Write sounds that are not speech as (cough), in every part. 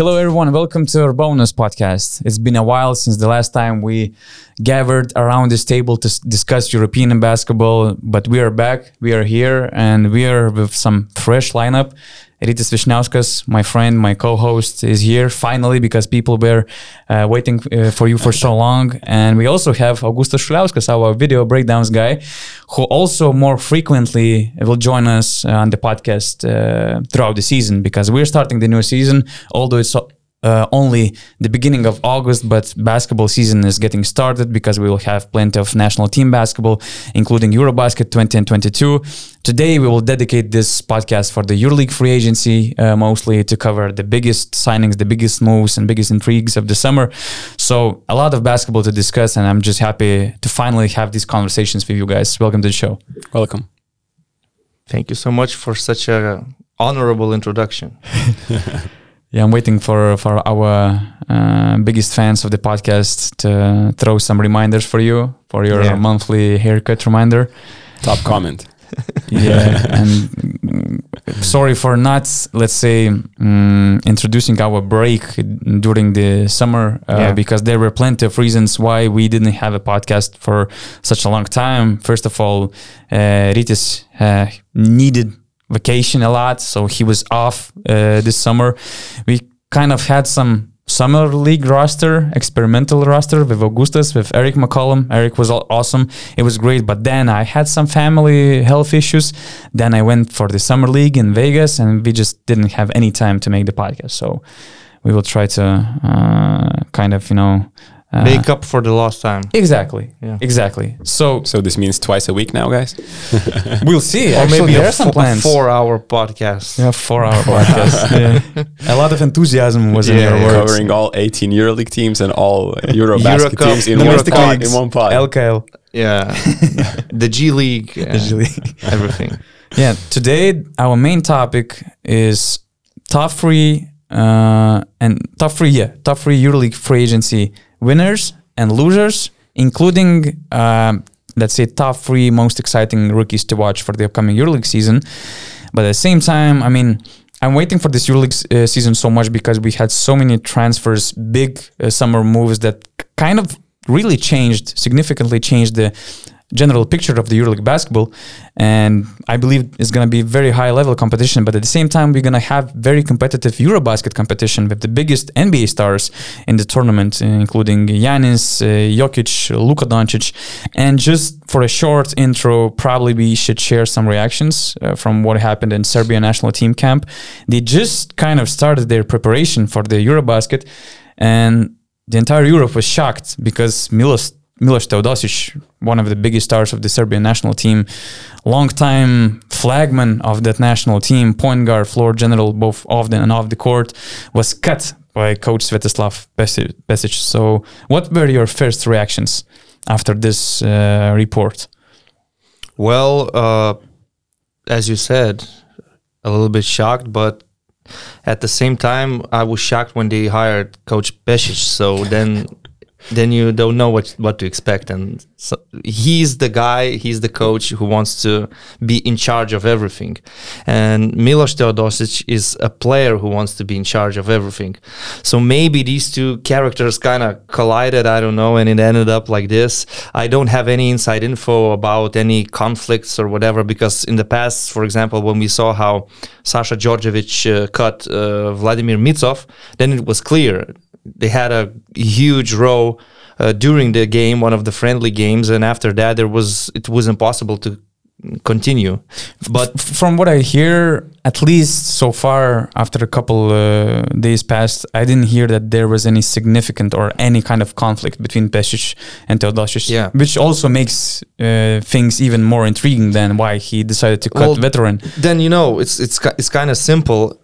Hello, everyone. Welcome to URBONUS podcast. It's been a while since the last time we gathered around this table to s- discuss European basketball, but we are back. We are here, and we are with some fresh lineup. Rytis Vysniauskas, my friend, my co-host, is here finally because people were uh, waiting uh, for you for so long. And we also have Augustas Šuliauskas, our video breakdowns guy, who also more frequently will join us uh, on the podcast uh, throughout the season because we're starting the new season, although it's uh, only the beginning of August, but basketball season is getting started because we will have plenty of national team basketball, including Eurobasket 20 and 22. Today, we will dedicate this podcast for the EuroLeague free agency, uh, mostly to cover the biggest signings, the biggest moves, and biggest intrigues of the summer. So, a lot of basketball to discuss, and I'm just happy to finally have these conversations with you guys. Welcome to the show. Welcome. Thank you so much for such a honorable introduction. (laughs) Yeah, I'm waiting for for our uh, biggest fans of the podcast to throw some reminders for you for your Yeah. monthly haircut reminder. Top comment. (laughs) Yeah, and sorry for not, let's say, mm, introducing our break during the summer uh, Yeah. because there were plenty of reasons why we didn't have a podcast for such a long time. First of all, uh, Rytis uh, needed vacation a lot, so he was off uh, this summer. We kind of had some summer league roster, experimental roster with Augustas, with Eric McCollum. Eric was awesome. It was great. But then I had some family health issues. Then I went for the summer league in Vegas, and we just didn't have any time to make the podcast. So we will try to uh, kind of, you know. Uh, Make up for the lost time. Exactly. Yeah. Exactly. So So this means twice a week now, guys. (laughs) we'll see. Or Actually, maybe there a are some plans. four-hour podcast. Yeah, (laughs) four hour podcast. (laughs) yeah. A lot of enthusiasm was in your yeah. words. Covering all 18 EuroLeague teams and all EuroBasket Eurocup, teams in one, domestic pod, in one pod. LKL. Yeah, the G League, The G League. everything. Yeah, today our main topic is top three uh, and top three, yeah, top three EuroLeague free agency winners and losers, including um, let's say top three most exciting rookies to watch for the upcoming EuroLeague season. But at the same time, I mean, I'm waiting for this EuroLeague uh, season so much because we had so many transfers, big uh, summer moves that kind of really changed, significantly changed the general picture of the EuroLeague basketball. And I believe it's going to be very high level competition. But at the same time, we're going to have very competitive Eurobasket competition with the biggest NBA stars in the tournament, including Giannis, uh, Jokic, Luka Doncic. And just for a short intro, probably we should share some reactions uh, from what happened in Serbia national team camp. They just kind of started their preparation for the Eurobasket. And the entire Europe was shocked because Milos Milos Teodosic, one of the biggest stars of the Serbian national team, long-time flagman of that national team, point guard, floor general, both off the and off the court, was cut by coach Svetislav Pesi- Pesic. So, what were your first reactions after this uh, report? Well, uh, as you said, a little bit shocked, but at the same time, I was shocked when they hired Coach Pesic. So then, then you don't know what what to expect, and so he's the guy, he's the coach who wants to be in charge of everything, and Milos Teodosic is a player who wants to be in charge of everything. So maybe these two characters kind of collided. I don't know, and it ended up like this. I don't have any inside info about any conflicts or whatever because in the past, for example, when we saw how Sasha Djordjevic uh, cut uh, Vladimir Micov, then it was clear they had a huge row uh, during the game, one of the friendly games, and after that, there was it was impossible to continue. But from what I hear, at least so far, after a couple uh, days passed, I didn't hear that there was any significant or any kind of conflict between Pesic and Teodosic, Yeah. which also makes uh, things even more intriguing than why he decided to cut Well, veteran. then you know it's it's it's kind of simple.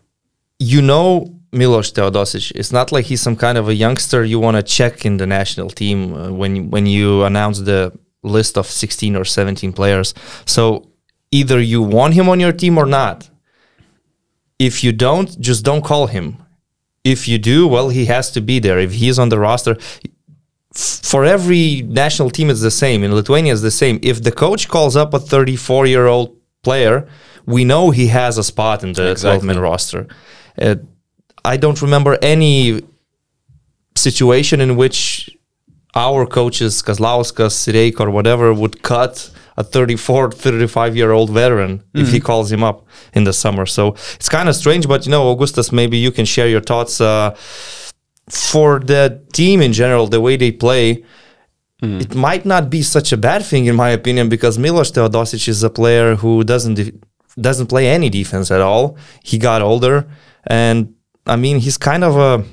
You know Milos Teodosic. It's not like he's some kind of a youngster you want to check in the national team uh, when when you announce the list of 16 or 17 players. So either you want him on your team or not. If you don't, just don't call him. If you do, well, he has to be there. If he's on the roster, for every national team, it's the same. In Lithuania, it's the same. If the coach calls up a 34 year old player, we know he has a spot in the Exactly. 12 man roster. Uh, I don't remember any situation in which our coaches, Kazlauskas, Sireik, or whatever, would cut a 34, 35 year old veteran if he calls him up in the summer. So it's kind of strange, but you know, Augustas, maybe you can share your thoughts. Uh, for the team in general, the way they play, it might not be such a bad thing in my opinion because Milos Teodosic is a player who doesn't doesn't play any defense at all. He got older, and I mean he's kind of a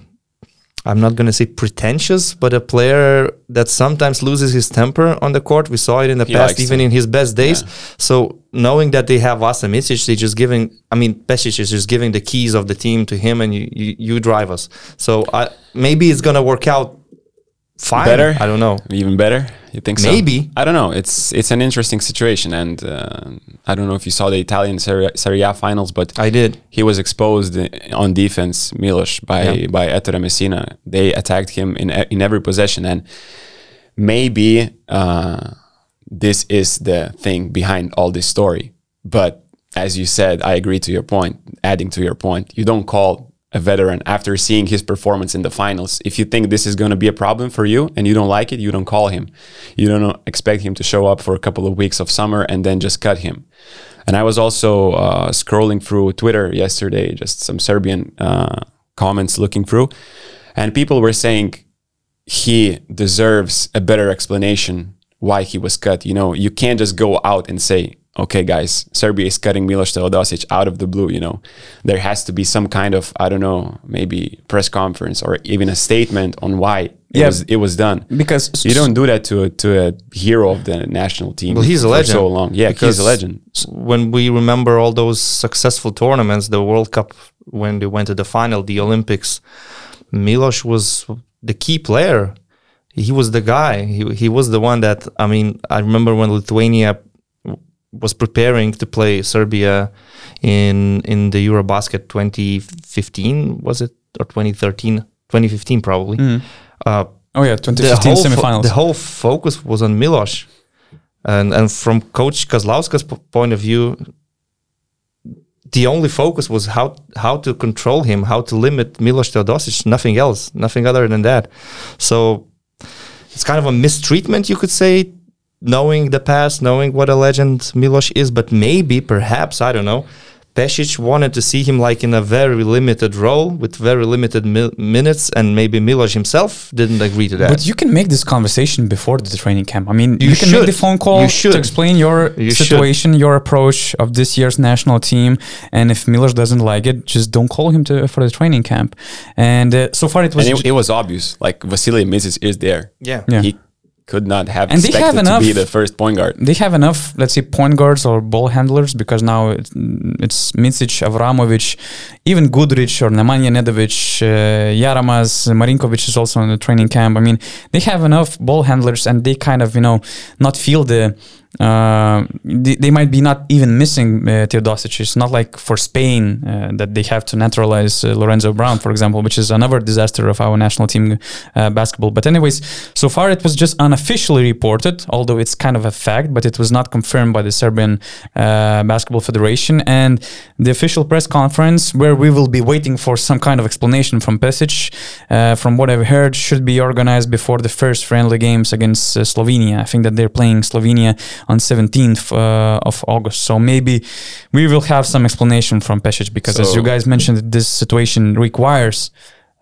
I'm not going to say pretentious, but a player that sometimes loses his temper on the court. We saw it in the He past, even to. in his best days. Yeah. So knowing that they have Vasa Micic, they just giving. I mean, Pesic is just giving the keys of the team to him, and you you, you drive us. So I, maybe it's gonna work out fine. Better? I don't know. Even better? You think so? Maybe. I don't know. It's it's an interesting situation, and uh, I don't know if you saw the Italian Serie, Serie A finals, but I did. he was exposed on defense, Milos, by Yeah. by Ettore Messina. They attacked him in in every possession, and maybe uh, this is the thing behind all this story. But as you said, I agree to your point. Adding to your point, you don't call a veteran after seeing his performance in the finals. If you think this is going to be a problem for you and you don't like it, you don't call him. You don't expect him to show up for a couple of weeks of summer and then just cut him. And I was also uh, scrolling through Twitter yesterday, just some Serbian uh, comments looking through, and people were saying he deserves a better explanation why he was cut. You know, you can't just go out and say, okay, guys, Serbia is cutting Milos Teodosic out of the blue. You know, there has to be some kind of, I don't know, maybe press conference or even a statement on why it, Yeah. was, it was done. because You don't do that to a, to a hero of the national team. Well, he's a for legend. so long. Yeah, he's a legend. When we remember all those successful tournaments, the World Cup, when they went to the final, the Olympics, Milos was the key player. He was the guy. He, he was the one that, I mean, I remember when Lithuania w- was preparing to play Serbia in in the Eurobasket 2015, was it? Or 2013? 2015, probably. Uh, Oh yeah, 2015 fo- semifinals. the whole focus was on Milos, and and from Coach Kazlauskas's point of view, the only focus was how how to control him, how to limit Milos Teodosic, nothing else, nothing other than that. So it's kind of a mistreatment, you could say, knowing the past, knowing what a legend Milos is, but maybe, perhaps, I don't know. Pesic wanted to see him like in a very limited role with very limited mi- minutes, and maybe Milos himself didn't agree to that. But you can make this conversation before the training camp. I mean, you, You can make the phone call You should. to explain your You should. situation, your approach of this year's national team. And if Milos doesn't like it, just don't call him to for the training camp. And uh, so far, it was. and it, it was obvious. Like Vasily Micic is there. yeah. Yeah. He could not have And they have expected to be the first point guard. they have enough, let's say, point guards or ball handlers because now it's, it's Micic, Avramovic, even Guduric or Nemanja Nedovic, uh, Jaramaz, Marinkovic is also in the training camp. I mean, they have enough ball handlers and they kind of, you know, not feel the. Uh, they, might be not even missing uh, Teodosic. It's not like for Spain uh, that they have to naturalize uh, Lorenzo Brown, for example, which is another disaster of our national team uh, basketball. But anyways, so far it was just unofficially reported, although it's kind of a fact, but it was not confirmed by the Serbian uh, Basketball Federation. And the official press conference, where we will be waiting for some kind of explanation from Pesic, from what I've heard, should be organized before the first friendly games against Slovenia. I think that they're playing Slovenia on 17th uh, of August. So maybe we will have some explanation from Pesic because, as you guys mentioned, this situation requires.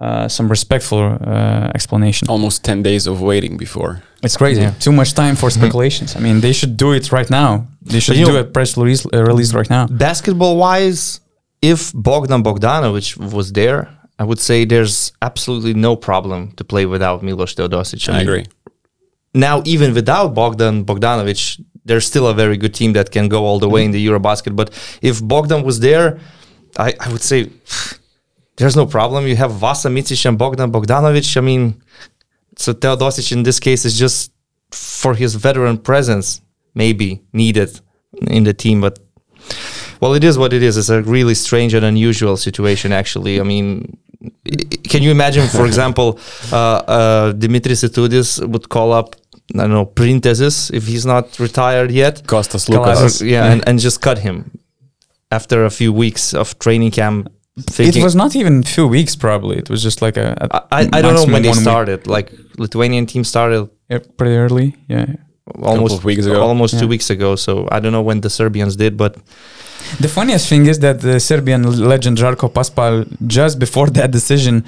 Uh, some respectful uh, explanation. Almost 10 days of waiting before. It's crazy. Yeah. Too much time for speculations. I mean, they should do it right now. They should do know- a press release, uh, release right now. Basketball wise, if Bogdan Bogdanovic was there, I would say there's absolutely no problem to play without Milos Teodosic. I mean, agree. Now, even without Bogdan Bogdanovic, there's still a very good team that can go all the way in the Eurobasket. But if Bogdan was there, I, I would say (sighs) there's no problem. You have Vasa Micic and Bogdan Bogdanovic. I mean, so Teodosic in this case is just for his veteran presence, maybe needed in the team. But well, it is what it is. It's a really strange and unusual situation, actually. I mean, can you imagine, for (laughs) example, uh, uh, Dimitris Itoudis would call up, I don't know, Printezis if he's not retired yet? Kostas Kalasas. Lukas. yeah, and, and just cut him after a few weeks of training camp. It was not even a few weeks, probably. It was just like a. a I, I don't know when maximum they one week. started. Like Lithuanian team started Yeah, pretty early. Yeah. Almost of weeks ago. almost two weeks ago. So I don't know when the Serbians did, but The funniest thing is that the Serbian legend Žarko Paspalj, just before that decision,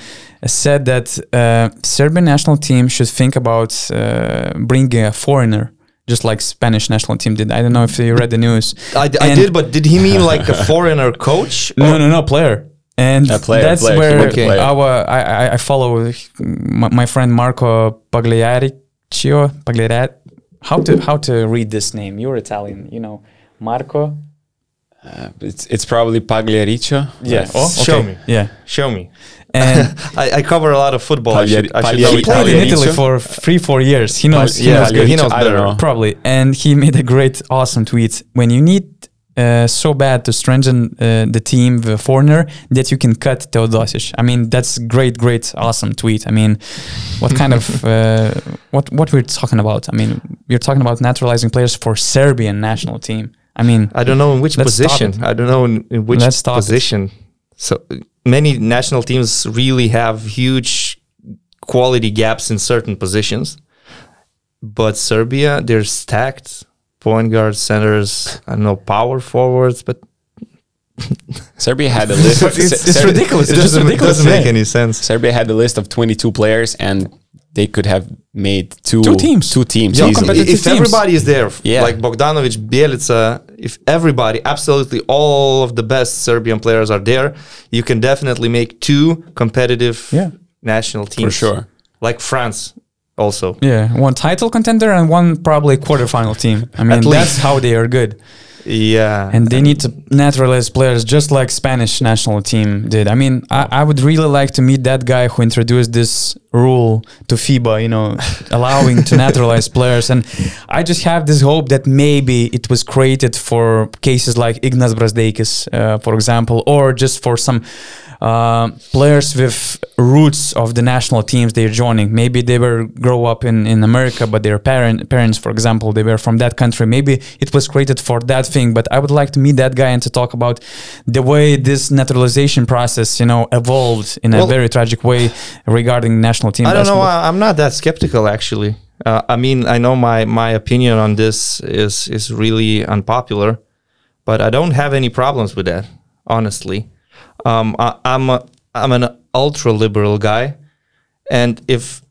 said that uh, Serbian national team should think about uh, bringing a foreigner, just like Spanish national team did. I don't know if you read the news. I, I did. But did he mean like a (laughs) foreigner coach? No, or- no, no, player. And A player, that's player, where meant player. our I, I, I follow my, my friend Marco Pagliariccio. Pagliari, how to how to read this name? You're Italian, you know, Marco. Uh, it's it's probably Pagliarico. Oh, Show me. Yeah, Show me. and (laughs) I, I cover a lot of football. I should, I should he played in Italy for three, four years. He knows. he yeah, knows good. he knows better. Probably, and he made a great, awesome tweet. When you need uh, so bad to strengthen uh, the team, the foreigner, that you can cut Teodosic. I mean, that's great, great, awesome tweet. I mean, what kind of (laughs) uh, what what we're talking about? I mean, we're talking about naturalizing players for Serbian national team. I mean, I don't know in which position. I don't know in, in which Let's it. position. So many national teams really have huge quality gaps in certain positions. But Serbia, they're stacked. Point guards, centers, I don't know, power forwards, but Serbia had a (laughs) list. But it's- it's Ser- ridiculous. it It's doesn't, ridiculous. doesn't make any sense. Serbia had a list of 22 players, and they could have made two Two teams. Two teams Yeah, easily. if teams. everybody is there, Yeah. like Bogdanovic, Bjelica, if everybody, absolutely all of the best Serbian players are there, you can definitely make two competitive Yeah. national teams. For sure. Like France also. yeah, one title contender and one probably quarterfinal team. I mean, that's least. how they are good. Yeah. and they need to naturalize players just like Spanish national team did. I mean, I, I would really like to meet that guy who introduced this rule to FIBA, you know, (laughs) allowing to naturalize players. And I just have this hope that maybe it was created for cases like Ignas Brazdeikis, uh, for example, or just for some uh, players with roots of the national teams they're joining. Maybe they were grow up in, in America, but their parent parents, for example, they were from that country. Maybe it was created for that thing. But I would like to meet that guy and to talk about the way this naturalization process, you know, evolved in a very tragic way regarding national team. I don't know. basketball. I'm not that skeptical actually. Uh, I mean, I know my my opinion on this is is really unpopular, but I don't have any problems with that. Honestly, um, I, I'm a, I'm an ultra liberal guy, and if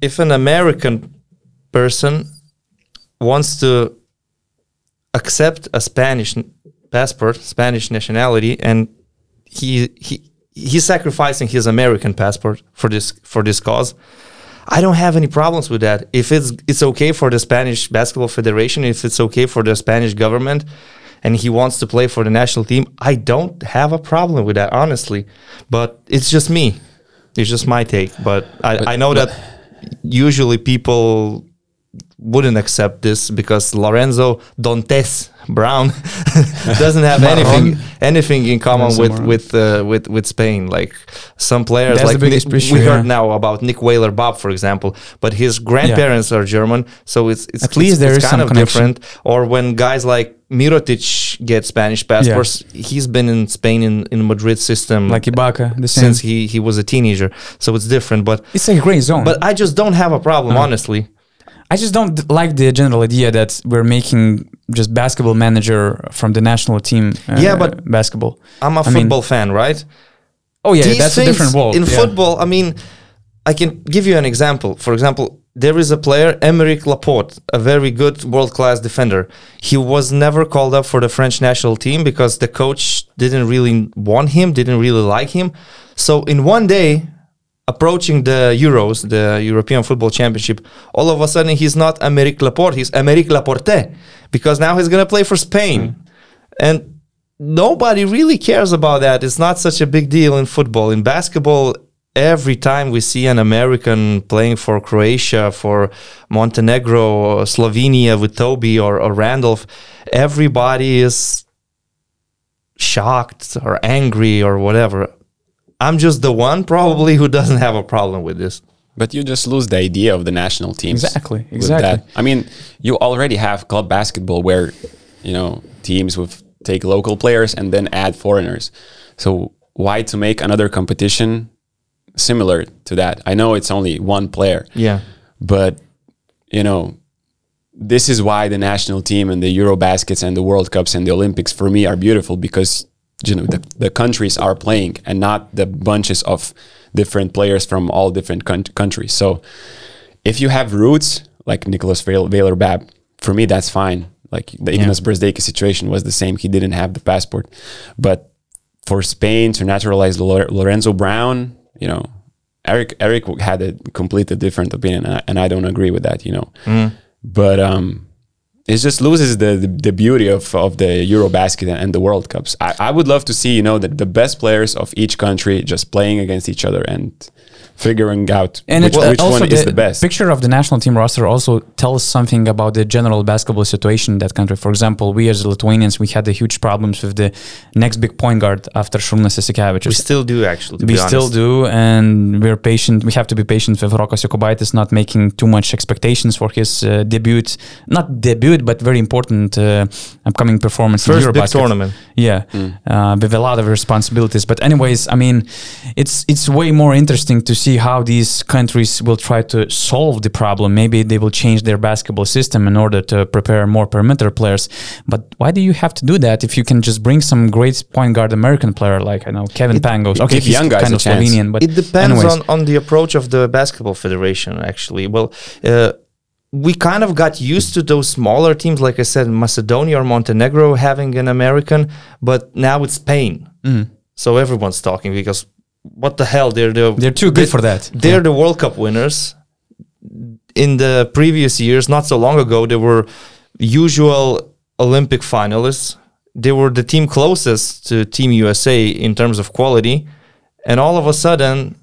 if an American person wants to accept a Spanish passport, Spanish nationality, and he he he's sacrificing his American passport for this for this cause. I don't have any problems with that. If it's it's okay for the Spanish Basketball Federation, if it's okay for the Spanish government, and he wants to play for the national team, I don't have a problem with that, honestly. But it's just me. It's just my take. But I, I know that usually people wouldn't accept this because Lorenzo Dontes Brown (laughs) doesn't have anything anything in common with with uh, with with Spain. Like some players, That's like biggest Nick, issue, we yeah. heard now about Nick Weiler-Babb, for example, but his grandparents are German, so it's it's At least it's, there it's is kind some of connection. different. Or when guys like Mirotic get Spanish passports, he's been in Spain in in Madrid system like Ibaka, since he he was a teenager, so it's different. But it's a gray zone. but I just don't have a problem, Uh-huh. honestly. I just don't like the general idea that we're making just basketball manager from the national team. Uh, Yeah, but- basketball. I'm a I mean- football fan, right? Oh yeah, These that's a different world. In yeah. football, I mean, I can give you an example. For example, there is a player, Emeric Laporte, a very good world class defender. He was never called up for the French national team because the coach didn't really want him, didn't really like him. So, in one day, approaching the Euros, the European Football Championship, all of a sudden he's not Emeric Laporte, he's Emeric Laporte because now he's going to play for Spain. Hmm. And nobody really cares about that. It's not such a big deal in football. In basketball, every time we see an American playing for Croatia, for Montenegro, or Slovenia with Tobey or, or Randolph, everybody is shocked or angry or whatever. I'm just the one probably who doesn't have a problem with this. But you just lose the idea of the national teams. Exactly, with exactly. that. I mean, you already have club basketball where, you know, teams with take local players and then add foreigners. So why to make another competition similar to that? I know it's only one player, Yeah. but you know, this is why the national team and the Eurobaskets and the World Cups and the Olympics for me are beautiful because you know the, the countries are playing and not the bunches of different players from all different coun- countries. So if you have roots like Nicholas Weiler-Babb, for me that's fine. Like the Ignas Brazdeikis situation was the same. He didn't have the passport, but for Spain to naturalize Lorenzo Brown, you know, Eric Eric had a completely different opinion, and I, and I don't agree with that. You know, but um, it just loses the, the, the beauty of, of the Eurobasket and, the World Cups. I, I would love to see you know the, the best players of each country just playing against each other and figuring out And which, it, uh, which also one is the best. picture of the national team roster also tells something about the general basketball situation in that country. For example, we as Lithuanians, we had the huge problems with the next big point guard after Šarūnas Jasikevičius. We still do actually. To we be still do, and we're patient. We have to be patient with Rokas Jokubaitis not making too much expectations for his uh, debut. Not debut, but very important uh, upcoming performance First in big Eurobasket. tournament. Yeah, uh, with a lot of responsibilities. But anyways, I mean, it's it's way more interesting to see how these countries will try to solve the problem. Maybe they will change their basketball system in order to prepare more perimeter players. But why do you have to do that if you can just bring some great point guard American player like I know Kevin Pangos? Okay, give he's young guys kind of chance. Slovenian, but it depends anyways. on, on the approach of the basketball federation actually well uh, we kind of got used to those smaller teams like i said macedonia or montenegro having an american but now it's spain Mm. so everyone's talking because what the hell they're the They're too good for that. they're the world cup winners. In the previous years not so long ago they were usual olympic finalists. They were the team closest to team usa in terms of quality. And all of a sudden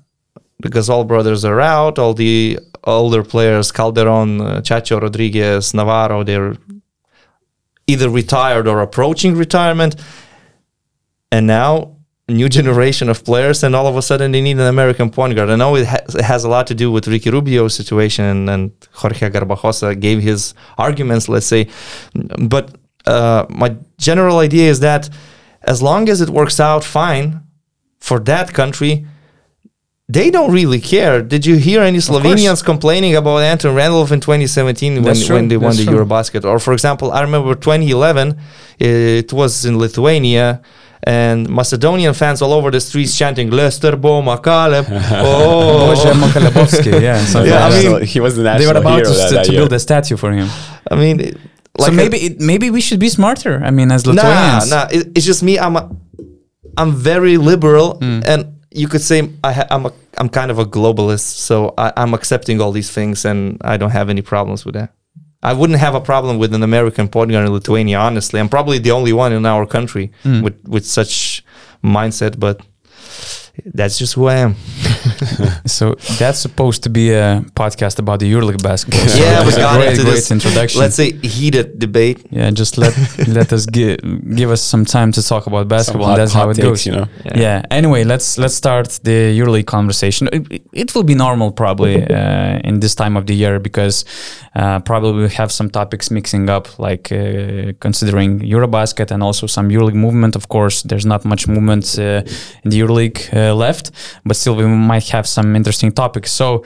because all brothers are out all the older players calderon uh, chacho rodriguez navarro they're either retired or approaching retirement. And now new generation of players and all of a sudden they need an american point guard i know it, ha- it has a lot to do with ricky rubio's situation and, and jorge garbajosa gave his arguments let's say but uh, my general idea is that as long as it works out fine for that country they don't really care. Did you hear any Slovenians complaining about Anton Randolph in 2017 when, when they won That's the true. Eurobasket? Or, for example, I remember 2011, it was in Lithuania, and Macedonian fans all over the streets chanting Lester Bo McCalebb. (laughs) oh, Bože Makalebovski, yeah. So Yeah, I National- mean, he was the they national were about hero to, that, to, that to build a statue for him. I mean, it- so like a- maybe it, maybe we should be smarter. I mean, as Nah, Lithuanians. nah. It, it's just me. I'm a, I'm very liberal, Hmm. and you could say I ha- I'm a, I'm kind of a globalist. So I, I'm accepting all these things, and I don't have any problems with that. I wouldn't have a problem with an American point guard in Lithuania. Honestly, I'm probably the only one in our country Hmm. with with such mindset, but. That's just who I am. (laughs) So that's supposed to be a podcast about the EuroLeague basketball. So yeah, it we was a got great, into great this. introduction. Let's say heated debate. yeah, just let (laughs) let us give give us some time to talk about basketball. hot, and that's how it takes, goes. you know. Yeah. Anyway, let's let's start the EuroLeague conversation. It, it- it will be normal probably (laughs) uh, in this time of the year because uh, probably we have some topics mixing up, like uh, considering EuroBasket and also some EuroLeague movement. Of course, there's not much movement uh, in the EuroLeague uh, left, but still we might have some interesting topics. So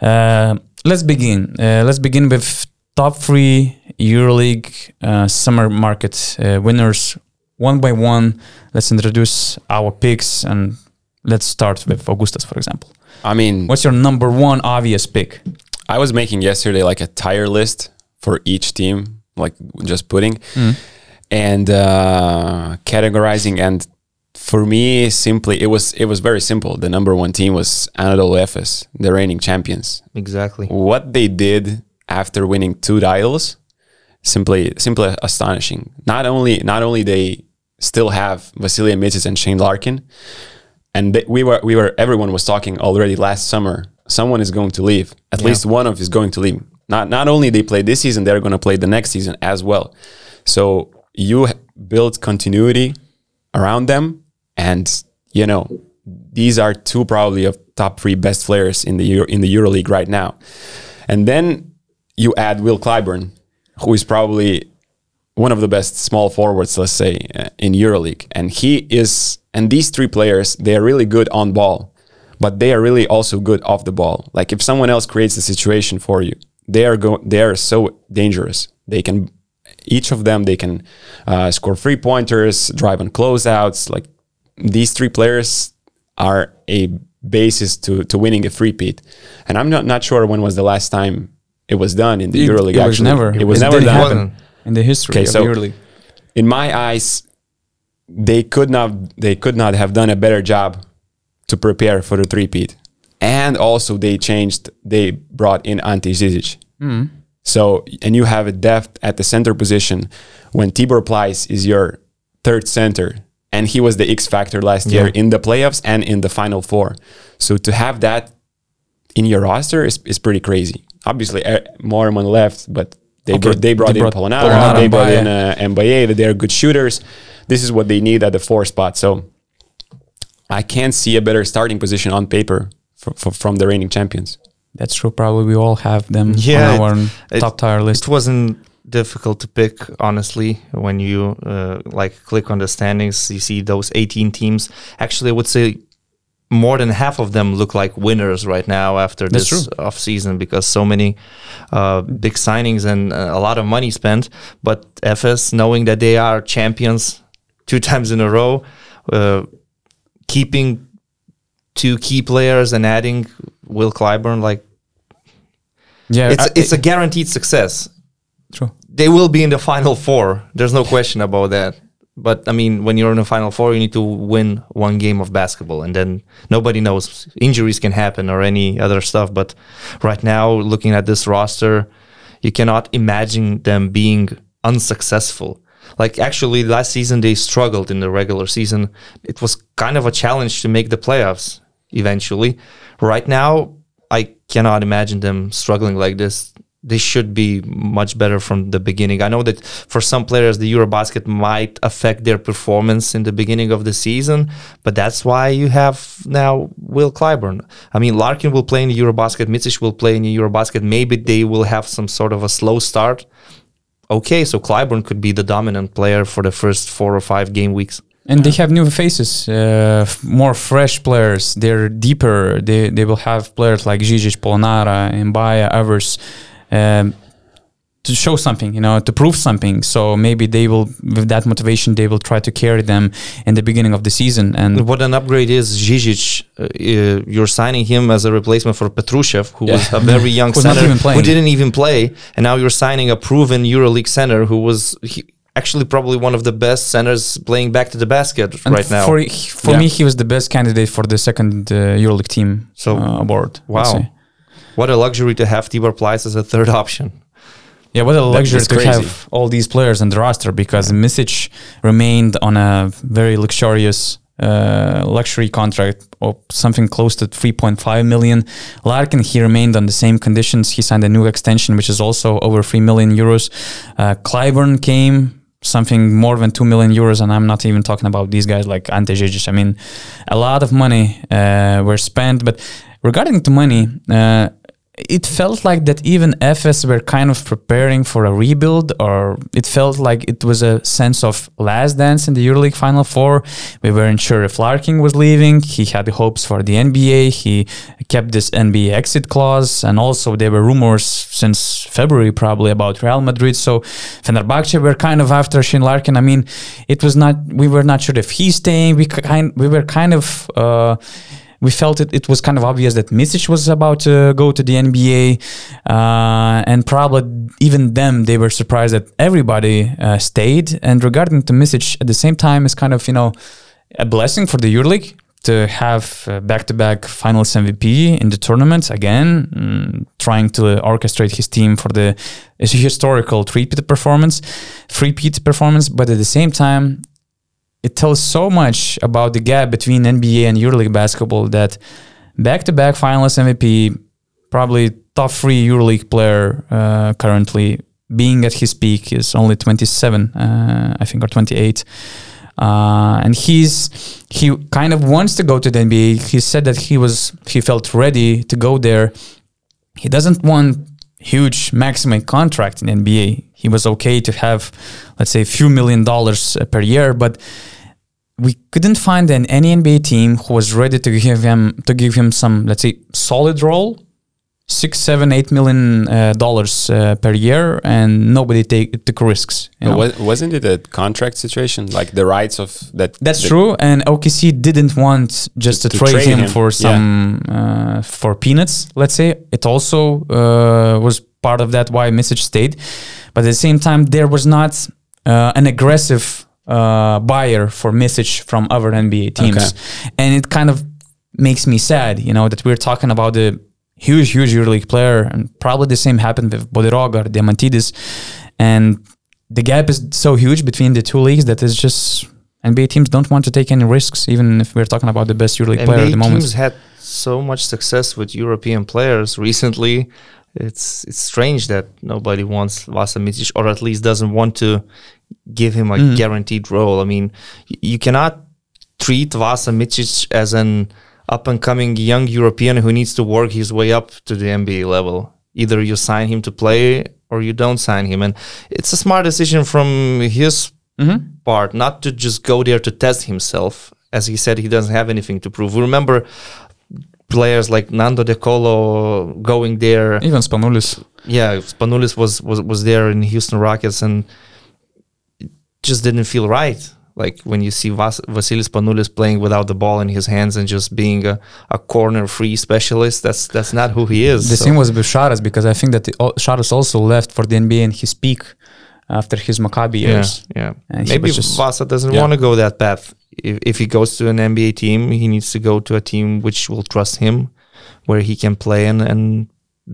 uh, let's begin. Uh, let's begin with top three EuroLeague uh, summer market uh, winners one by one. Let's introduce our picks and let's start with Augustas, for example. I mean, What's your number one obvious pick? I was making yesterday like a tire list for each team, like just putting and uh, categorizing. And for me, simply it was it was very simple. The number one team was Anadolu Efes, the reigning champions. Exactly. What they did after winning two titles, simply simply astonishing. Not only not only they still have Vasilij Micic and Shane Larkin, and they, we were we were everyone was talking already last summer. Someone is going to leave. At least one of is going to leave. Not not only they play this season, they're going to play the next season as well. So you build continuity around them, and you know these are two probably of top three best players in the Euro, in the EuroLeague right now. And then you add Will Clyburn, who is probably one of the best small forwards, let's say, uh, in EuroLeague, and he is. And these three players, they are really good on ball, but they are really also good off the ball. Like if someone else creates a situation for you, they are go. They are so dangerous. They can. Each of them, they can uh, score three pointers, drive on closeouts. Like these three players are a basis to to winning a three-peat. And I'm not not sure when was the last time it was done in the It- EuroLeague. it was never. It was It never done. in the history Okay, of so- EuroLeague. In my eyes, they could not they could not have done a better job to prepare for the three-peat. And also they changed. They brought in Ante Zizic. Hmm. So and you have a depth at the center position when Tibor Pleiss is your third center, and he was the X factor last year Yeah. in the playoffs and in the final four. So to have that in your roster is, is pretty crazy. Obviously, uh, Moerman left, but they Okay, brought, they brought they in brought Polonara, Polonara, they brought in uh, Mbaye, that they are good shooters. This is what they need at the four spot. So I can't see a better starting position on paper for, for, from the reigning champions. That's true. Probably we all have them Yeah, on our it- top tier list. It wasn't difficult to pick, honestly. When you uh, like click on the standings, you see those 18 teams. Actually, I would say more than half of them look like winners right now after That's this true. off season because so many uh, big signings and uh, a lot of money spent. But Efes, knowing that they are champions two (laughs) times in a row, uh, keeping two key players and adding Will Clyburn, like yeah, it's I- it's a guaranteed success true. they will be in the final four. There's no question about that. But I mean, when you're in the final four, you need to win one game of basketball, and then nobody knows. Injuries can happen or any other stuff. But right now, looking at this roster, you cannot imagine them being unsuccessful. Like actually, last season they struggled in the regular season. It was kind of a challenge to make the playoffs eventually. Right now, I cannot imagine them struggling like this. They should be much better from the beginning. I know that for some players, the Eurobasket might affect their performance in the beginning of the season, but that's why you have now Will Clyburn. I mean, Larkin will play in the Eurobasket, Micic will play in the Eurobasket. Maybe they will have some sort of a slow start. Okay, so Clyburn could be the dominant player for the first four or five game weeks. And they have new faces, uh, f- more fresh players. They're deeper. They they will have players like Žižić, Polonara, Mbaye, others. Um, to show something, you know, to prove something. So maybe they will, with that motivation, they will try to carry them in the beginning of the season. And What an upgrade is Žižić. Uh, uh, you're signing him as a replacement for Petrushev, who was a very young (laughs) center who didn't even play, and now you're signing a proven EuroLeague center who was he, actually probably one of the best centers playing back to the basket and right now. for for Yeah. me, he was the best candidate for the second uh, EuroLeague team So, uh, award. Wow. What a luxury to have Tibor Pleiss as a third option. Yeah, what a luxury to crazy. have all these players on the roster because Micic remained on a very luxurious uh, luxury contract or something close to 3.5 million. Larkin, he remained on the same conditions. He signed a new extension, which is also over 3 million euros. Uh, Clyburn came something more than 2 million euros and i'm not even talking about these guys like ante Žižić. i mean a lot of money uh, were spent but regarding the money uh, it felt like that even Efes were kind of preparing for a rebuild, or it felt like it was a sense of last dance in the EuroLeague Final Four. We weren't sure if Larkin was leaving. He had hopes for the NBA. He kept this NBA exit clause, and also there were rumors since February probably about Real Madrid. So Fenerbahce were kind of after Shane Larkin. I mean, it was not. We were not sure if he's staying. We kind. We were kind of. Uh, we felt it, it was kind of obvious that Micic was about to go to the NBA, uh, and probably even them they were surprised that everybody uh, stayed. And regarding to Micic, at the same time, it's kind of you know a blessing for the EuroLeague to have back-to-back Finals MVP in the tournament again, mm, trying to orchestrate his team for the historical three-peat performance, three-peat performance. But at the same time, it tells so much about the gap between NBA and EuroLeague basketball that back-to-back finalist MVP, probably top three EuroLeague player uh, currently, being at his peak is only 27, uh, I think, or 28. Uh, and he's he kind of wants to go to the NBA. He said that he was he felt ready to go there. He doesn't want huge maximum contract in NBA. he was okay to have, let's say, a few million dollars per year, but we couldn't find an, any NBA team who was ready to give him to give him some, let's say, solid role, six, seven, eight million uh, dollars uh, per year, and nobody take took risks. know? Wasn't it a contract situation? Like the rights of that. That's the- true, and OKC didn't want just to, To trade, trade him, him, for yeah. some uh, for peanuts. Let's say it also uh, was part of that why Micic stayed, but at the same time there was not uh, an aggressive uh, buyer for Micic from other NBA teams, and it kind of makes me sad, you know, that we're talking about the huge, huge EuroLeague player, and probably the same happened with Bodiroga or Diamantidis, and the gap is so huge between the two leagues that it's just NBA teams don't want to take any risks, even if we're talking about the best EuroLeague player at the moment. teams had so much success with European players recently. It's it's strange that nobody wants Vasa Micic, or at least doesn't want to give him a Mm. guaranteed role. I mean, you cannot treat Vasa Micic as an up and coming young European who needs to work his way up to the NBA level. Either you sign him to play or you don't sign him, and it's a smart decision from his Mhm. part not to just go there to test himself. As he said, he doesn't have anything to prove. We remember players like Nando De Colo going there. Even Spanoulis. Yeah, Spanoulis was, was, was there in Houston Rockets and just didn't feel right. Like when you see Vas- Vasilis Spanoulis playing without the ball in his hands and just being a, a corner free specialist, that's that's not who he is. The So- same was with Sharas because I think that the, oh, Sharas also left for the NBA in his peak after his Maccabi years. yeah. And Maybe just- Vasa doesn't Yeah. want to go that path. If, if he goes to an NBA team, he needs to go to a team which will trust him, where he can play and, and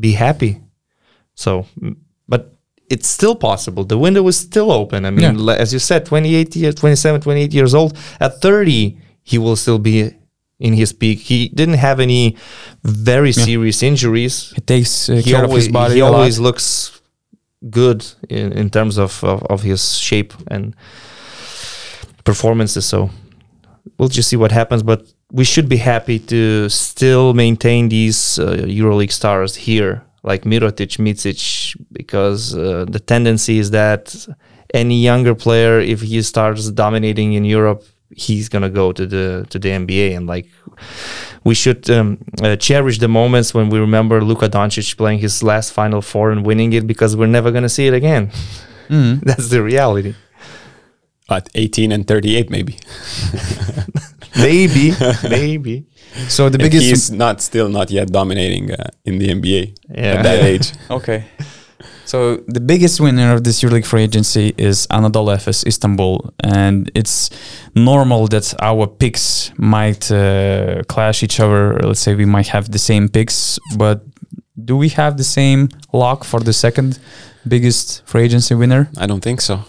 be happy. So, but it's still possible. The window is still open. I mean, Yeah. as you said, 28 years, 27, 28 years old. At 30, he will still be in his peak. He didn't have any very serious injuries He takes uh, he care of always, his body. he a lot. looks good in, in terms of, of, of his shape and performances. So we'll just see what happens. But we should be happy to still maintain these uh, EuroLeague stars here, like Mirotic, Micic, because uh, the tendency is that any younger player, if he starts dominating in Europe, he's gonna go to the to the NBA and like we should um, uh, cherish the moments when we remember Luka Doncic playing his last Final Four and winning it because we're never gonna see it again. Mhm. (laughs) That's the reality. At 18 and 38, maybe. (laughs) Maybe, (laughs) maybe. So the If biggest he's not still not yet dominating uh, in the NBA Yeah. at that age. (laughs) Okay. (laughs) So the biggest winner of this EuroLeague free agency is Anadolu Efes Istanbul, and it's normal that our picks might uh, clash each other. Let's say we might have the same picks, but do we have the same lock for the second biggest free agency winner? I don't think so.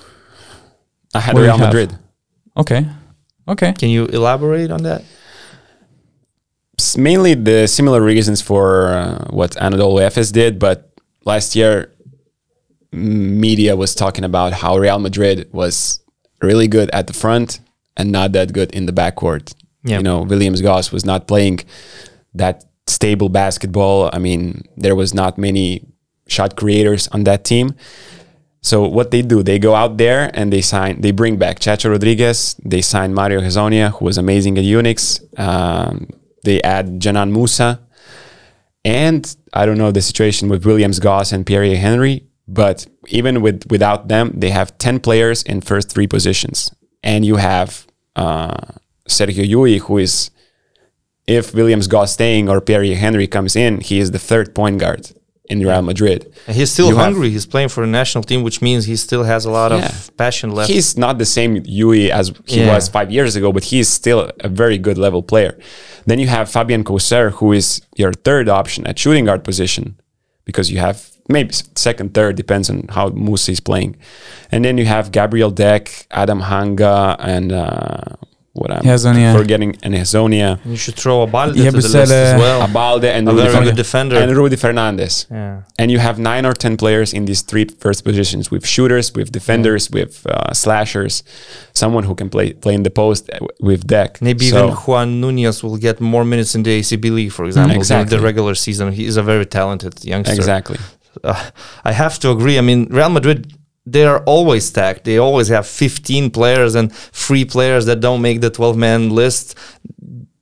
I had What Real? Madrid. Okay, okay. Can you elaborate on that? S- mainly the similar reasons for uh, what Anadolu Efes did, but last year media was talking about how Real Madrid was really good at the front and not that good in the backcourt. Yeah. You know, Williams Goss was not playing that stable basketball. I mean, there was not many shot creators on that team. So what they do, they go out there and they sign, they bring back Chacho Rodriguez, they sign Mario Hezonja, who was amazing at UNICS. Um, they add Dzanan Musa, and I don't know the situation with Williams Goss and Pierria Henry, but even with without them, they have ten players in first three positions, and you have uh, Sergio Llull, who is, if Williams Goss staying or Pierre Henry comes in, he is the third point guard in Real Madrid. And he's still You have- hungry. he's playing for a national team, which means he still has a lot Yeah. of passion left. He's not the same Llull as he Yeah. was five years ago, but he's still a very good level player. Then you have Fabien Causeur, who is your third option at shooting guard position, because you have maybe second, third, depends on how Musa is playing. And then you have Gabriel Deck, Adam Hanga, and uh, what I'm Hezonja. forgetting, and Hezonja, you should throw Abalde Yeah, to the said, list as well. Abalde, and a Rudy very Fer- good defender. and Rudy Fernandez. yeah. And you have nine or 10 players in these three first positions with shooters, with defenders, with uh, slashers, someone who can play play in the post uh, with deck. Maybe So, even Juan Nunez will get more minutes in the ACB league, for example, during Exactly. the regular season. He is a very talented youngster. Exactly. Uh, I have to agree. I mean, Real Madrid they are always stacked. They always have 15 players and three players that don't make the 12 man list.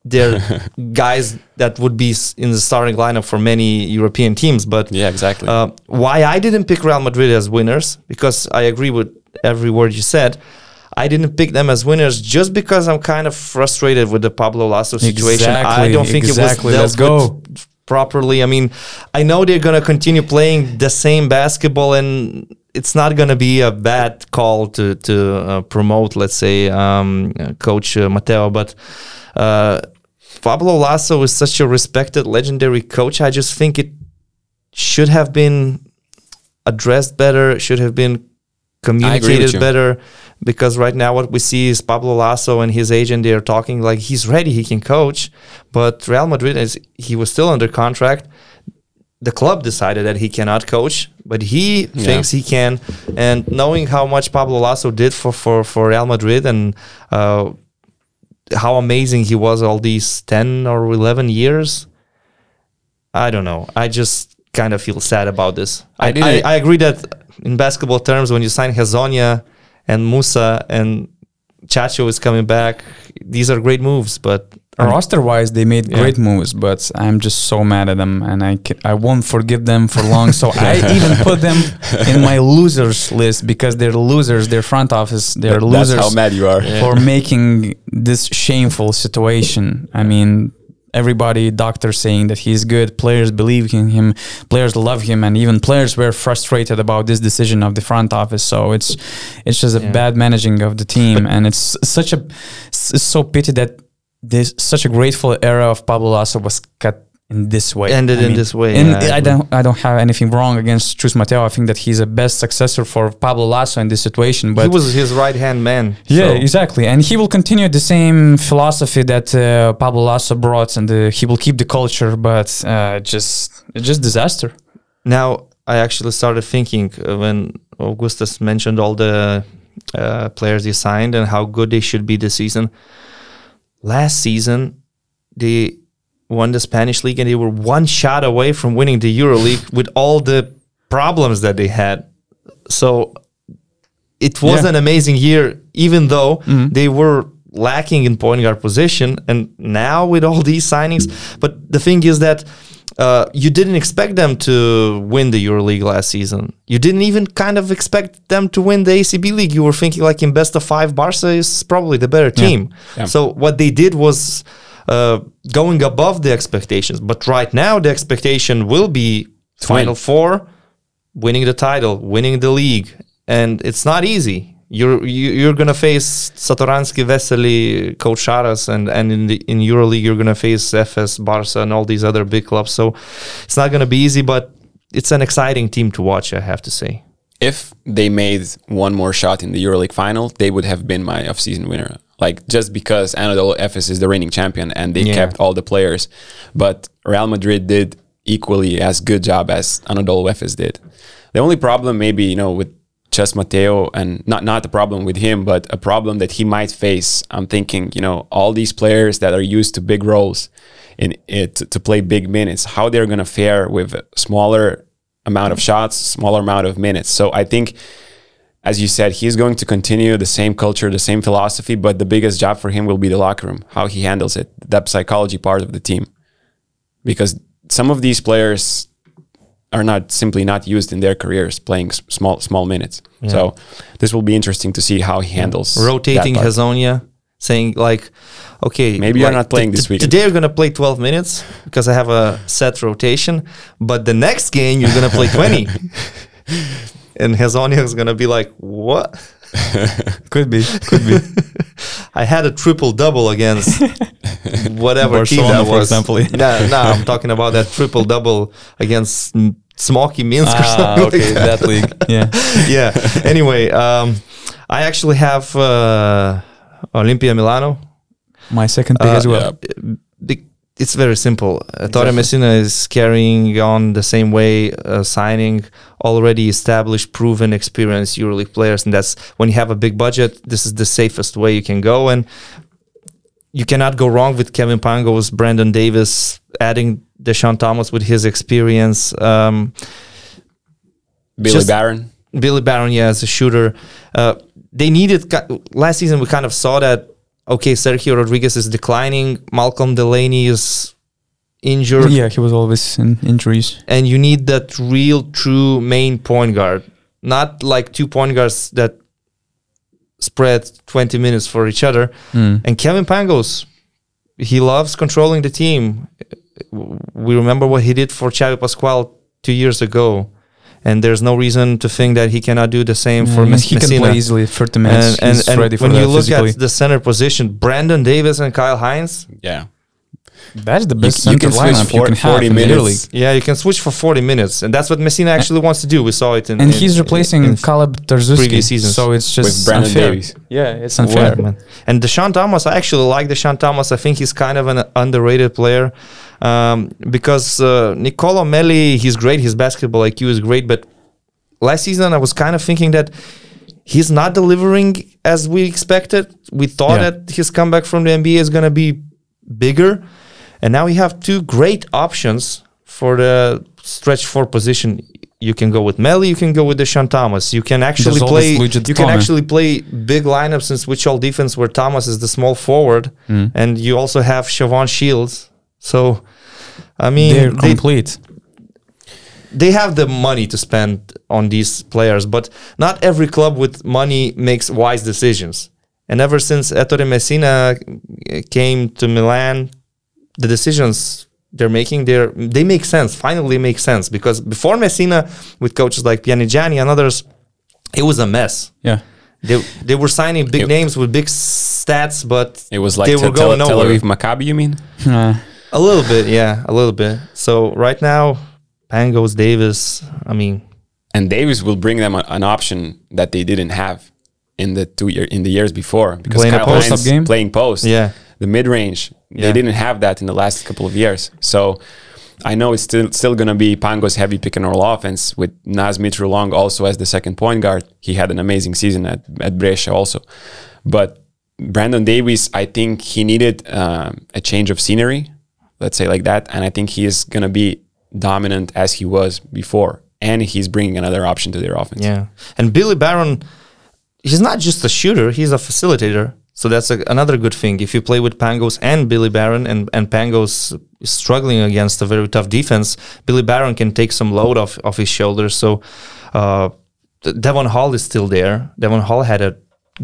They're (laughs) guys that would be in the starting lineup for many European teams. But Yeah, exactly. uh, why I didn't pick Real Madrid as winners, because I agree with every word you said. I didn't pick them as winners just because I'm kind of frustrated with the Pablo Laso situation. I don't think exactly. it Let's was dealt go. with properly. I mean, I know they're going to continue playing the same basketball, and it's not going to be a bad call to to uh, promote, let's say, um, Coach uh, Mateo. But uh, Pablo Laso is such a respected, legendary coach. I just think it should have been addressed better. Should have been communicated better. Because right now, what we see is Pablo Laso and his agent. They are talking like he's ready, he can coach, but Real Madrid is he was still under contract. The club decided that he cannot coach, but he Yeah. thinks he can. And knowing how much Pablo Laso did for for for Real Madrid and uh, how amazing he was all these 10 or 11 years i don't know i just kind of feel sad about this I i, I, I agree that in basketball terms when you sign Hezonja and musa and chacho is coming back these are great moves but roster wise they made Yeah. great moves but i'm just so mad at them and i ca- i won't forgive them for long so i (laughs) even put them in my losers list because they're losers their front office they're That's losers how mad you are. for making this shameful situation i mean everybody doctors saying that he's good players believe in him players love him and even players were frustrated about this decision of the front office so it's it's just a Yeah. bad managing of the team and it's such a it's so pity that this such a grateful era of Pablo Laso was cut in this way Ended I in this way, and yeah, I I, don't I don't have anything wrong against Chus Mateo I think that he's a best successor for Pablo Laso in this situation but he was his right hand man yeah, so- exactly. And he will continue the same philosophy that uh, Pablo Laso brought, and uh, he will keep the culture. But uh, just, just disaster. Now, I actually started thinking uh, when Augustas mentioned all the uh, players he signed and how good they should be this season. Last season, they won the Spanish league and they were one shot away from winning the EuroLeague with all the problems that they had. So it was Yeah. an amazing year, even though mm-hmm. they were lacking in point guard position. And now with all these signings, but the thing is that uh, you didn't expect them to win the EuroLeague last season. You didn't even kind of expect them to win the ACB league. You were thinking like in best of five, Barca is probably the better team. Yeah. So what they did was uh, going above the expectations. But right now, the expectation will be Final Four, winning the title, winning the league, and it's not easy. You're you, you're gonna face Satoransky, Vesely, Coach Sharas, and and in the in EuroLeague you're gonna face Efes, Barca, and all these other big clubs. So it's not gonna be easy, but it's an exciting team to watch. I have to say. if they made one more shot in the EuroLeague final, they would have been my off-season winner. Like just because Anadolu Efes is the reigning champion and they Yeah. kept all the players, but Real Madrid did equally as good job as Anadolu Efes did. The only problem, maybe you know, with Chus Mateo, and not not the problem with him, but a problem that he might face. I'm thinking, you know, all these players that are used to big roles in eh, it to play big minutes, how they're gonna fare with a smaller amount of shots, smaller amount of minutes. So I think, as you said, he's going to continue the same culture, the same philosophy, but the biggest job for him will be the locker room, how he handles it, that psychology part of the team. Because some of these players are not simply not used in their careers playing small small minutes. So this will be interesting to see how he handles rotating. Hezonja, saying like, okay, Maybe you're not playing this weekend. Today you're gonna play 12 minutes because I have a set rotation, but the next game you're gonna play 20, (laughs) and Hezonja is gonna be like, what? (laughs) Could be, could be. (laughs) I had a triple double against (laughs) whatever team Barcelona, that for was. example. no, no, I'm talking about that triple double against Tsmoki Minsk or ah, something okay, like that. that league. Yeah. yeah. Anyway, um, I actually have uh, Olympia Milano. My second pick Uh, as well. The- It's very simple. Uh, Torre Messina is carrying on the same way, uh, signing already established, proven, experienced EuroLeague players, and that's when you have a big budget. This is the safest way you can go, and you cannot go wrong with Kevin Pangos, Brandon Davies, adding Deshaun Thomas with his experience. Um, Billy Baron. Billy Baron, yeah, as a shooter. Uh, they needed last season. We kind of saw that. Okay, Sergio Rodriguez is declining. Malcolm Delaney is injured, Yeah, he was always in injuries. and you need that real, true main point guard, not like two point guards that spread twenty minutes for each other. Mm. And Kevin Pangos, he loves controlling the team. We remember what he did for Xavi Pascual two years ago, and there's no reason to think that he cannot do the same for mm, Yeah, Mes- he Messina. can play easily 30 minutes. and and, He's and ready for when that you look physically. at the center position, Brandon Davies and Kyle Hines, Yeah. That's the best you center can switch lineup you for can 40 in minutes. Euroleague. yeah, you can switch for 40 minutes, and that's what Messina actually wants to do. We saw it in And in- he's replacing in- Kaleb Tarczewski. previous seasons. So it's just With Brandon unfair. Davis. Yeah, it's unfair. Wow, man. And Deshaun Thomas, I actually like Deshaun Thomas. I think he's kind of an underrated player um, because uh, Nicolo Melli, he's great. His basketball IQ is great. But last season, I was kind of thinking that he's not delivering as we expected. We thought Yeah. that his comeback from the NBA is going to be bigger. And now we have two great options for the stretch four position. You can go with Melli, you can go with Deshaun Thomas. You can actually There's play. You can actually play big lineups in switch all defense where Thomas is the small forward, Mm. and you also have Shavon Shields. So, I mean, They're complete. they have the money to spend on these players, but not every club with money makes wise decisions. And ever since Ettore Messina uh, came to Milan, the decisions they're making they they make sense. Finally, make sense because before Messina, with coaches like Pianigiani and others, it was a mess. Yeah. They they were signing big It- names with big stats, but It was like they were Tel, going Tel nowhere. Aviv Maccabi, you mean? Uh, A little bit, yeah, a little bit. So right now, Pangos Davies. I mean, And Davies will bring them a, an option that they didn't have in the two year in the years before because Playing Kyle Hines game? playing post. yeah. the mid range. Yeah. They didn't have that in the last couple of years. So I know it's still still gonna be Pangos heavy pick and roll offense with Naz Mitrou-Long also as the second point guard. He had an amazing season at at Brescia also, but Brandon Davies, I think he needed um, a change of scenery, let's say like that, and I think he is gonna be dominant as he was before, and he's bringing another option to their offense. Yeah. And Billy Baron, he's not just a shooter, he's a facilitator. So that's a, another good thing. If you play with Pangos and Billy Baron, and, and Pangos is struggling against a very tough defense, Billy Baron can take some load off, off his shoulders. So uh, Devon Hall is still there. Devon Hall had a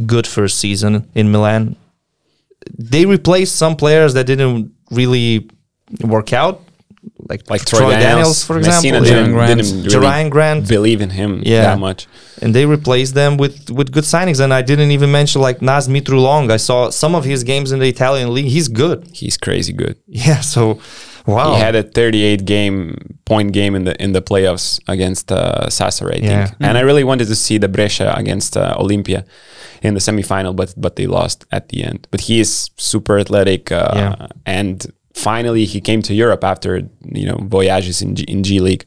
good first season in Milan. They replaced some players that didn't really work out, like, Like Troy, Daniels, for example. didn't, Grant. didn't really Jerian Grant. believe in him Yeah. that much. and they replaced them with with good signings. And I didn't even mention like Naz Mitrou-Long. I saw some of his games in the Italian league. He's good. He's crazy good. Yeah. So, wow. He had a 38 game point game in the in the playoffs against uh, Sassari, I think. Yeah. And I really wanted to see the Brescia against uh, Olympia in the semifinal, but but they lost at the end. But he is super athletic, uh, Yeah. and finally he came to Europe after you know voyages in G, in G League.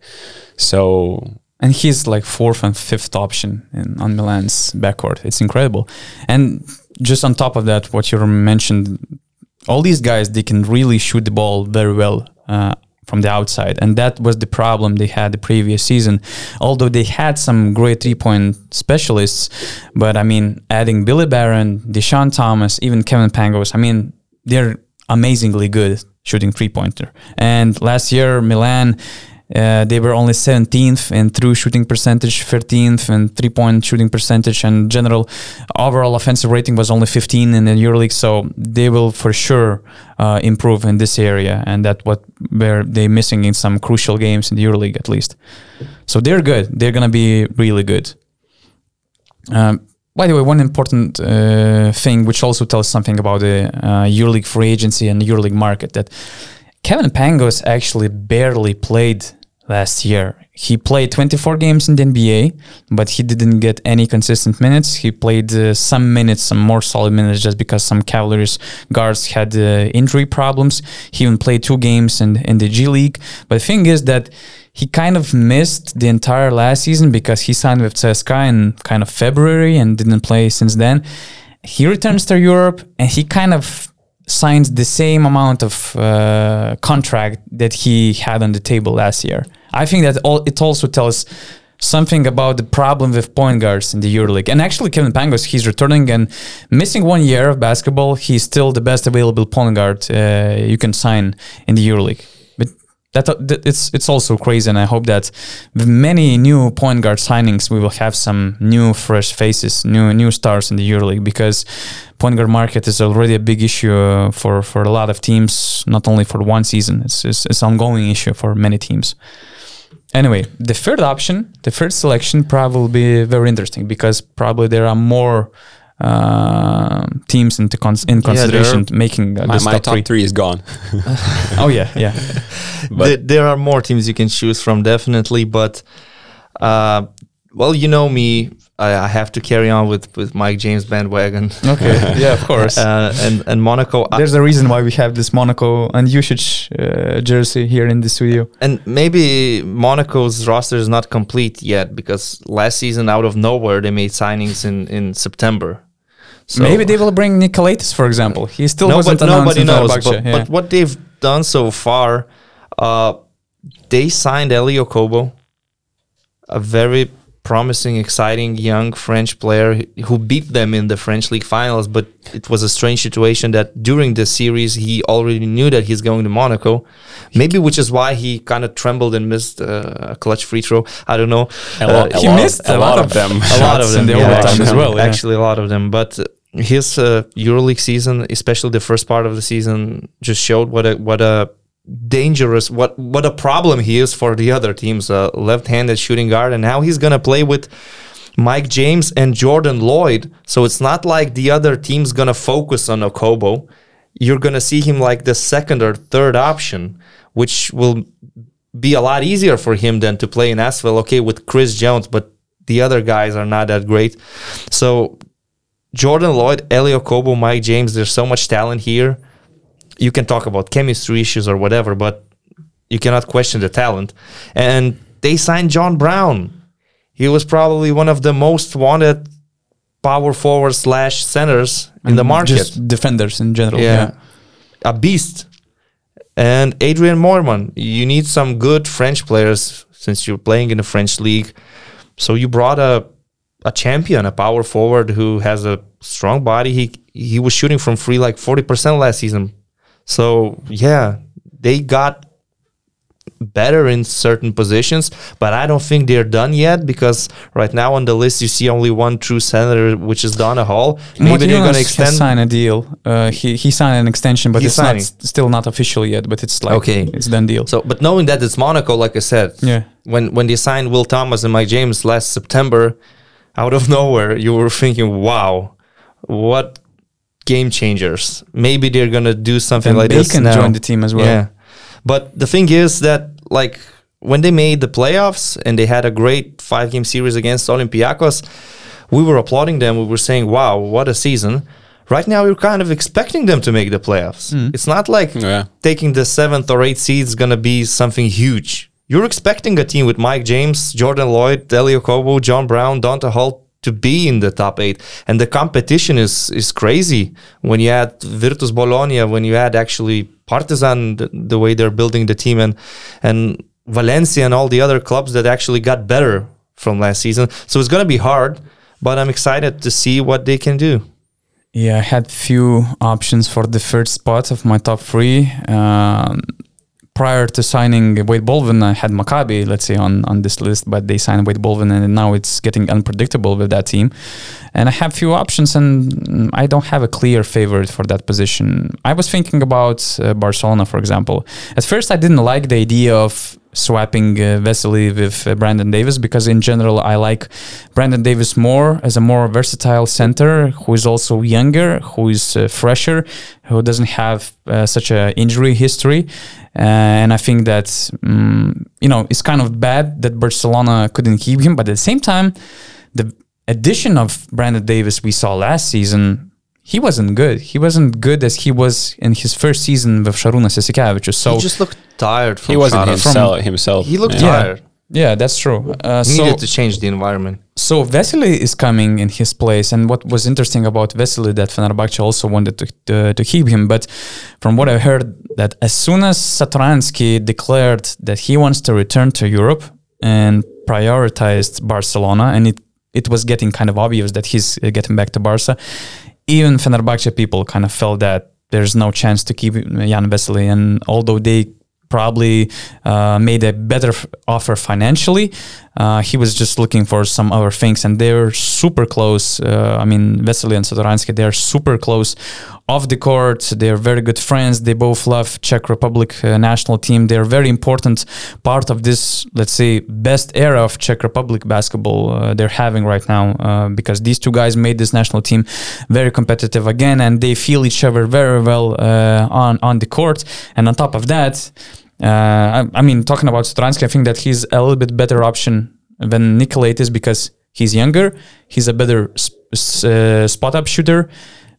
So and he's like fourth and fifth option in on Milan's backcourt. It's incredible. And just on top of that, what you mentioned, all these guys they can really shoot the ball very well uh, from the outside, and that was the problem they had the previous season. Although they had some great three point specialists, but I mean, adding Billy Baron, Deshaun Thomas, even Kevin Pangos, I mean, they're amazingly good shooting three pointer. And last year, Milan. Uh, they were only 17th in true shooting percentage, 13th in three point shooting percentage, and general overall offensive rating was only 15 in the EuroLeague. So they will for sure uh, improve in this area, and that what were they missing in some crucial games in the EuroLeague at least. So they're good. They're gonna be really good. Um, by the way, one important uh, thing which also tells something about the uh, EuroLeague free agency and the EuroLeague market that Kevin Pangos actually barely played last year. He played 24 games in the NBA, but he didn't get any consistent minutes. He played uh, some minutes, some more solid minutes, just because some Cavaliers guards had uh, injury problems. He even played two games in in the G League. But the thing is that he kind of missed the entire last season because he signed with CSKA in kind of February and didn't play since then. He returns to Europe and he kind of signs the same amount of uh, contract that he had on the table last year. I think that all, it also tells something about the problem with point guards in the EuroLeague. And actually, Kevin Pangos, he's returning and missing one year of basketball. He's still the best available point guard uh, you can sign in the EuroLeague. That, that it's it's also crazy, and I hope that with many new point guard signings, we will have some new fresh faces, new new stars in the EuroLeague because point guard market is already a big issue uh, for for a lot of teams, not only for one season. It's it's, it's an ongoing issue for many teams anyway, the third option, the third selection, probably will be very interesting because probably there are more uh, teams into cons- in consideration yeah, making uh, my, this my top, top three. three is gone. (laughs) oh yeah, yeah. (laughs) But- There, there are more teams you can choose from, definitely. But uh, well, you know me, I, I have to carry on with with Mike James bandwagon. Okay, (laughs) yeah, of course. Uh, and and Monaco. There's a reason why we have this Monaco and usage uh, jersey here in the studio. and maybe Monaco's roster is not complete yet because last season, out of nowhere, they made signings in in September. So Maybe they will bring Nick Calathes, for example. He still wasn't Nobody, announced nobody in knows. Fenerbahce, But, yeah. but what they've done so far, uh, they signed Elie Okobo, a very promising, exciting young French player who beat them in the French league finals. But it was a strange situation that during the series he already knew that he's going to Monaco, maybe which is why he kind of trembled and missed uh, a clutch free throw. I don't know. A lot- Uh, a he lot- missed a a lot lot of them. a (laughs) a lot of them in the yeah, overtime actually, as well. yeah. Actually, a lot of them. But uh, his uh, EuroLeague season, especially the first part of the season, just showed what a what a dangerous what what a problem he is for the other teams. Uh, left-handed shooting guard, and now he's gonna play with. Mike James and Jordan Lloyd. So it's not like the other team's gonna focus on Okobo. You're gonna see him like the second or third option, which will be a lot easier for him than to play in Asvel. Okay, with Chris Jones, but the other guys are not that great. So Jordan Lloyd, Elie Okobo, Mike James, there's so much talent here. You can talk about chemistry issues or whatever, but you cannot question the talent. And they signed John Brown. He was probably one of the most wanted power forward slash centers in the And market. Just defenders in general. yeah. Yeah. A beast. And Adrien Moerman. you need some good French players since you're playing in the French league. So you brought a a champion, a power forward who has a strong body. He he was shooting from free like 40% last season. So yeah, they got better in certain positions, but I don't think they're done yet because right now on the list you see only one true center, which is Donta Hall. Maybe they're going to extend. Sign a deal. Uh, he he signed an extension, but He's it's not still not official yet. But it's like Okay. it's done deal. So, but knowing that it's Monaco, like I said, Yeah. when when they signed Will Thomas and Mike James last September, out of (laughs) nowhere, you were thinking, "Wow, what game changers! Maybe they're gonna do something and like this Bacon now." joined the team as well. Yeah, but the thing is that like when they made the playoffs and they had a great five game series against Olympiacos, we were applauding them. We were saying, "Wow, what a season!" Right now, we're kind of expecting them to make the playoffs. Mm. It's not like Yeah. taking the seventh or eighth seed is gonna be something huge. You're expecting a team with Mike James, Jordan Lloyd, Delio Kobo, John Brown, Donta Hall to be in the top eight, and the competition is is crazy. When you add Virtus Bologna, when you add actually Partizan, the, the way they're building the team, and and Valencia and all the other clubs that actually got better from last season. So it's gonna be hard, but I'm excited to see what they can do. Yeah, I had few options for the third spot of my top three. Um, prior to signing Wade Baldwin, I had Maccabi, let's say, on, on this list, but they signed Wade Baldwin, and now it's getting unpredictable with that team. And I have few options, and I don't have a clear favorite for that position. I was thinking about uh, Barcelona, for example. At first, I didn't like the idea of swapping uh, Vesely with uh, Brandon Davies because in general I like Brandon Davies more as a more versatile center who is also younger, who is uh, fresher, who doesn't have uh, such a injury history. Uh, and I think that mm, you know it's kind of bad that Barcelona couldn't keep him, but at the same time, the addition of Brandon Davies we saw last season he wasn't good. He wasn't good as he was in his first season with Šarūnas Jasikevičius. So he just looked tired. From He wasn't Sharon. himself. himself. He looked yeah. tired. yeah, that's true. Uh, He so needed to change the environment. so Vesely is coming in his place, and what was interesting about Vesely that Fenerbahce also wanted to, to to keep him, but from what I heard, that as soon as Satoransky declared that he wants to return to Europe and prioritized Barcelona, and it it was getting kind of obvious that he's uh, getting back to Barca. Even Fenerbahce people kind of felt that there's no chance to keep Jan Vesely, and although they probably uh, made a better offer financially. Uh, he was just looking for some other things, and they're super close. Uh, I mean, Vesely and Satoransky, they're super close off the court. They're very good friends. They both love Czech Republic uh, national team. They're very important part of this, let's say, best era of Czech Republic basketball uh, they're having right now uh, because these two guys made this national team very competitive again, and they feel each other very well on on the court. And on top of that, uh, I, I mean, talking about Satoransky, I think that he's a little bit better option than Nick Calathes because he's younger. He's a better sp- uh, spot up shooter.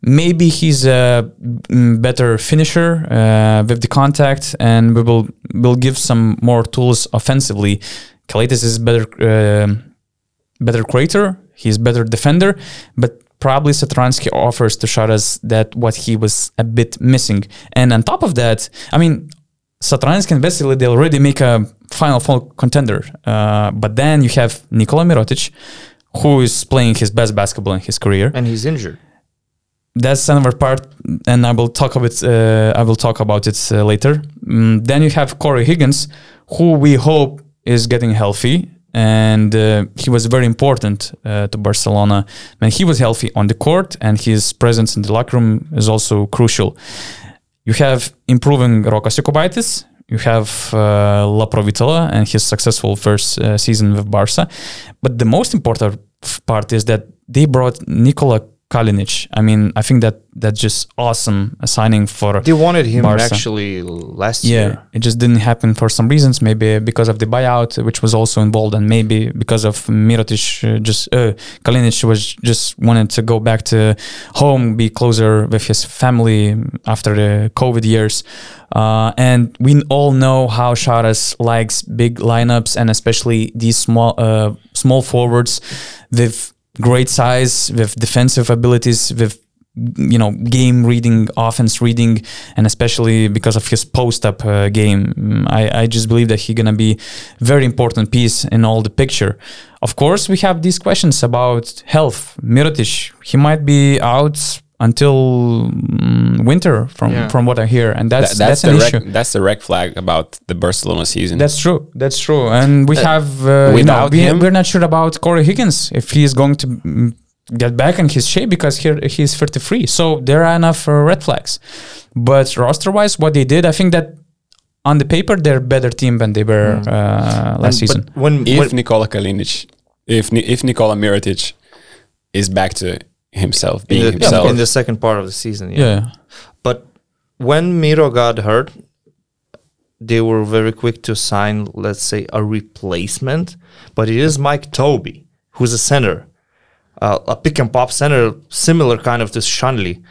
Maybe he's a mm, better finisher uh, with the contact, and we will will give some more tools offensively. Calathes is better uh, better creator. He's better defender, but probably Satoransky offers to Sharas that what he was a bit missing. And on top of that, I mean, Satoransky and Vesely, they already make a Final Four contender. Uh, but then you have Nikola Mirotic, who is playing his best basketball in his career. and he's injured. That's another part, and I will talk about it. Uh, I will talk about it uh, later. Mm, then you have Corey Higgins, who we hope is getting healthy, and uh, he was very important uh, to Barcelona. When he was healthy on the court, and his presence in the locker room is also crucial. You have improving Rokas Jokubaitis. You have uh, Laprovittola and his successful first uh, season with Barca. But the most important part is that they brought Nikola Kalinic. I mean, I think that that's just awesome a signing for They wanted him Barca. actually last yeah, year. it just didn't happen for some reasons. Maybe because of the buyout, which was also involved, and maybe because of Mirotic. Uh, just uh, Kalinic was just wanted to go back to home, be closer with his family after the COVID years. Uh, and we all know how Sharas likes big lineups, and especially these small uh, small forwards with great size, with defensive abilities, with you know game reading offense reading and especially because of his post up uh, game. Mm, I, I just believe that he's gonna be very important piece in all the picture. Of course we have these questions about health. Mirotic he might be out until mm, winter from Yeah. from what I hear and that's That- that's, that's, an the issue red, that's the red flag about the Barcelona season. that's true. That's true. And we Uh, have, uh, you know, without we, him- we're not sure about Corey Higgins if he is going to mm, get back in his shape because here he's 33. So there are enough uh, red flags. But roster wise, what they did, I think that on the paper they're a better team than they were Mm. uh, last And- season. When, if when Nikola Kalinic, if if Nikola Mirotic is back to himself, being in, the, himself, in the second part of the season, yeah. Yeah. But when Miro got hurt, they were very quick to sign, let's say, a replacement. But it is Mike Tobey, who's a center, uh, a pick and pop center, similar kind of to Sanli.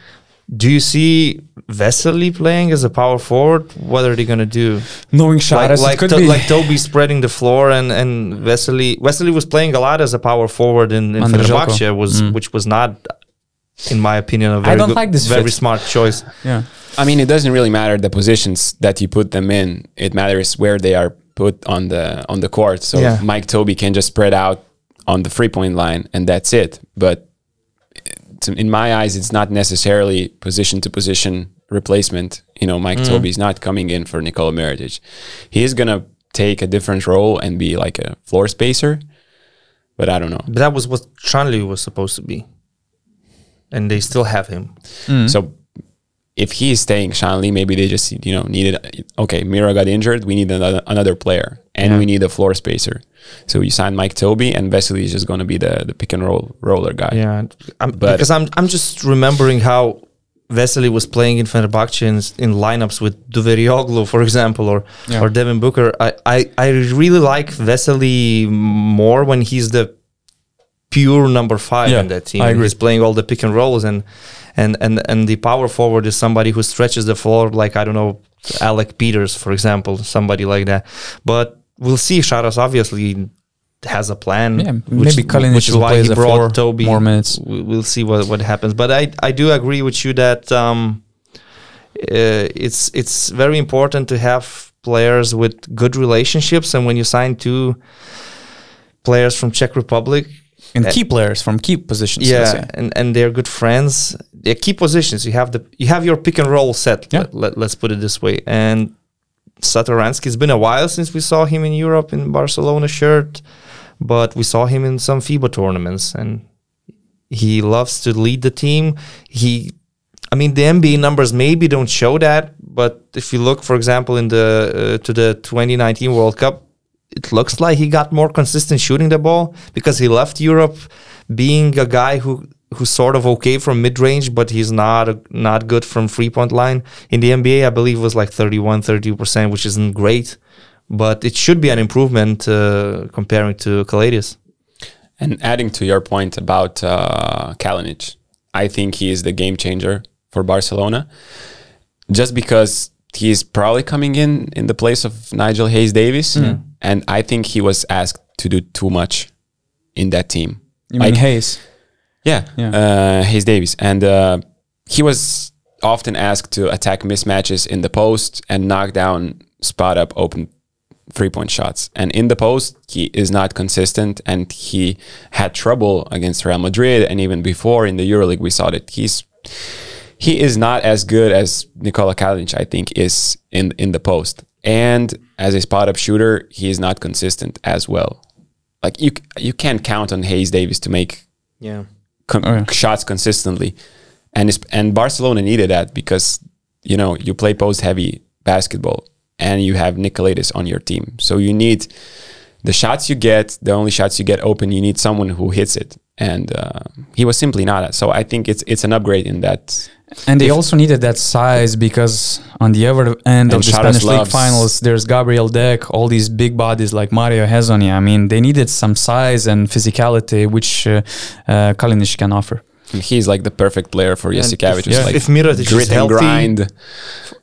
Do you see Vesely playing as a power forward? What are they gonna do? Knowing Like, Sharas, like, it could To- be like Tobey (laughs) spreading the floor, and and Vesely Vesely was playing a lot as a power forward in, in Fenerbahce, was Mm. which was not, in my opinion, a very I don't good- like this very fit. smart choice. yeah. I mean, it doesn't really matter the positions that you put them in. It matters where they are put on the on the court. So Yeah. Mike Tobey can just spread out on the free point line, and that's it. But to, in my eyes, it's not necessarily position to position replacement. You know, Mike mm. Tobey's not coming in for Nikola Mirotic. He is gonna take a different role and be like a floor spacer. But I don't know. But that was what Sanli was supposed to be. And they still have him. Mm. So if he is staying Sanli, maybe they just you know needed okay, Mira got injured, we need another another player and Yeah. we need a floor spacer. So you sign Mike Tobey and Vesely is just gonna be the the pick and roll roller guy. Yeah. I'm, But- because I'm I'm just remembering how Vesely was playing in Fenerbahce in, in lineups with Duverioglu, for example, or Yeah. or Devin Booker. I, I, I really like Vesely more when he's the pure number five Yeah, in that team. I agree. He's playing all the pick and rolls and and and and the power forward is somebody who stretches the floor like I don't know Alec Peters, for example, somebody like that. But we'll see. Sharas obviously has a plan. Yeah, which- maybe Kalinic which is why he brought four Tobey. more minutes. We- We'll see what what happens. But I I do agree with you that um, uh, it's it's very important to have players with good relationships, and when you sign two players from Czech Republic. And Uh, key players from key positions. Yeah, let's and, and they're good friends. They're key positions. You have the you have your pick and roll set. Yeah. Let, let, us put it this way. And Satoransky, it's been a while since we saw him in Europe in Barcelona shirt, but we saw him in some FIBA tournaments, and he loves to lead the team. He, I mean, the NBA numbers maybe don't show that, but if you look, for example, in the uh, to the 2019 World Cup, it looks like he got more consistent shooting the ball because he left Europe being a guy who who's sort of okay from mid range, but he's not not good from three point line. In the NBA, I believe it was like 31, 32 percent, which isn't great, but it should be an improvement uh, comparing to Calathes. And adding to your point about uh, Kalinic, I think he is the game changer for Barcelona, just because he's probably coming in in the place of Nigel Hayes Davis, and I think he was asked to do too much in that team. You mean Like- Hayes? Yeah, Yeah. Uh, Hayes Davis, and uh, he was often asked to attack mismatches in the post and knock down spot up open three point shots. And in the post, he is not consistent, and he had trouble against Real Madrid, and even before in the EuroLeague, we saw that he's he is not as good as Nikola Kalinic, I think, is in in the post. And as a spot up shooter, he is not consistent as well. Like you, you can't count on Hayes Davis to make Yeah. Con- Oh, yeah. shots consistently, and and Barcelona needed that because you know you play post heavy basketball and you have Nick Calathes on your team, so you need the shots you get, the only shots you get open. You need someone who hits it, and uh, he was simply not. So I think it's it's an upgrade in that. And they also needed that size because on the other end of the Charas Spanish League finals, there's Gabriel Deck, all these big bodies like Mario Hezonja. I mean, they needed some size and physicality, which uh, uh, Kalinic can offer. And he's like the perfect player for And Jasikavic. if- like if Mirotic is grit and healthy, grind.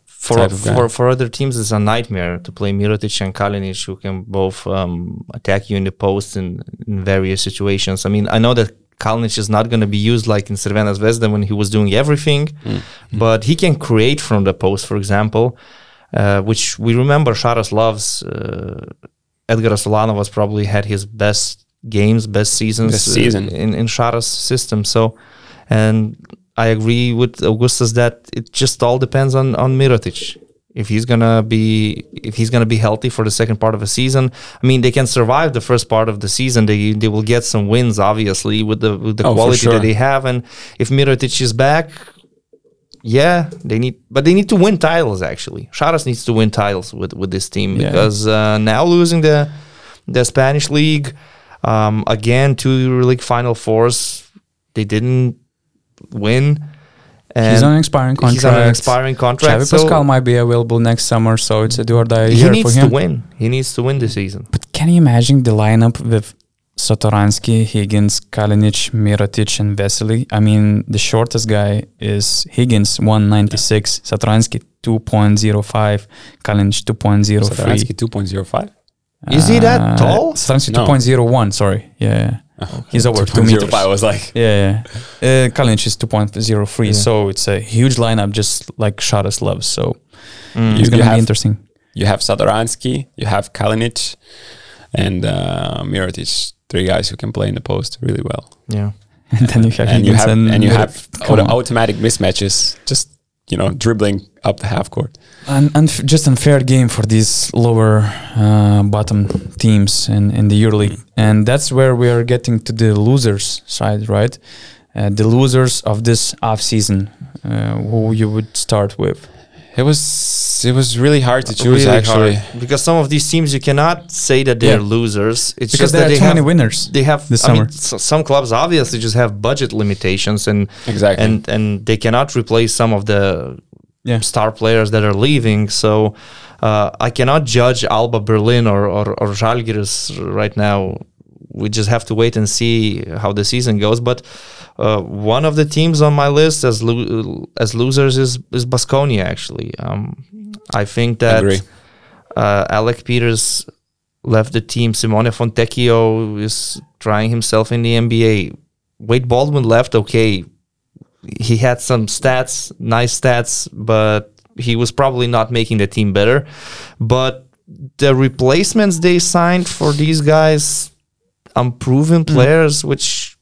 for type of guy. for for other teams it's a nightmare to play Mirotic and Kalinic who can both um, attack you in the post in, in various situations. I mean, I know that Kalinic is not going to be used like in Crvena Zvezda when he was doing everything, but he can create from the post, for example, uh, which we remember Sharas loves. Uh, Edgaras Ulanovas probably had his best games, best seasons Best uh, season. in in Sharas system. So, and I agree with Augustas that it just all depends on on Mirotic. If he's gonna be if he's gonna be healthy for the second part of the season, I mean they can survive the first part of the season. They they will get some wins, obviously, with the with the Oh, quality sure. that they have. And if Mirotic is back, yeah, they need, but they need to win titles. Actually, Sharas needs to win titles with with this team Yeah. because uh, now losing the the Spanish league um, again, two league final fours, they didn't win. And he's on an expiring contract. He's on an expiring contract. Xavi so Pascal might be available next summer, so it's a do or die he year for needs to win. He needs to win this season. But can you imagine the lineup with Satoransky, Higgins, Kalinic, Mirotic, and Vesely? I mean, the shortest guy is Higgins, 196, Satoransky, 2.05, Kalinic, 2.03. Satoransky 2.05. Is he that Uh, tall? Satoransky, No. 2.01, sorry. Yeah. He's over 2 meters. 2.05 was like Yeah, yeah. Uh, Kalinic is 2.03, Yeah. so it's a huge lineup, just like Sharas loves. So Mm. it's You- going you to have- be interesting. you have Satoransky, you have Kalinic, and uh, Mirotic, three guys who can play in the post really well. Yeah. (laughs) And then you have and you have and, you have auto- automatic mismatches, just you know, dribbling up the half court. An unf- just unfair game for these lower uh, bottom teams in, in the EuroLeague, and that's where we are getting to the losers side, right? Uh, the losers of this off season, uh, who you would start with? It was it was really hard to choose Really actually. hard. because some of these teams you cannot say that they're Yeah. losers. It's Because just there that are they too have many winners. they have this I mean, summer. s- some clubs obviously just have budget limitations and Exactly. and and they cannot replace some of the Yeah. star players that are leaving. So uh, I cannot judge Alba Berlin or or, or Žalgiris right now. We just have to wait and see how the season goes. But uh, one of the teams on my list as lo- as losers is is Baskonia. Actually, um, I think that uh, Alec Peters left the team. Simone Fontecchio is trying himself in the NBA. Wade Baldwin left. Okay, he had some stats, nice stats, but he was probably not making the team better. But the replacements they signed for these guys, unproven players, which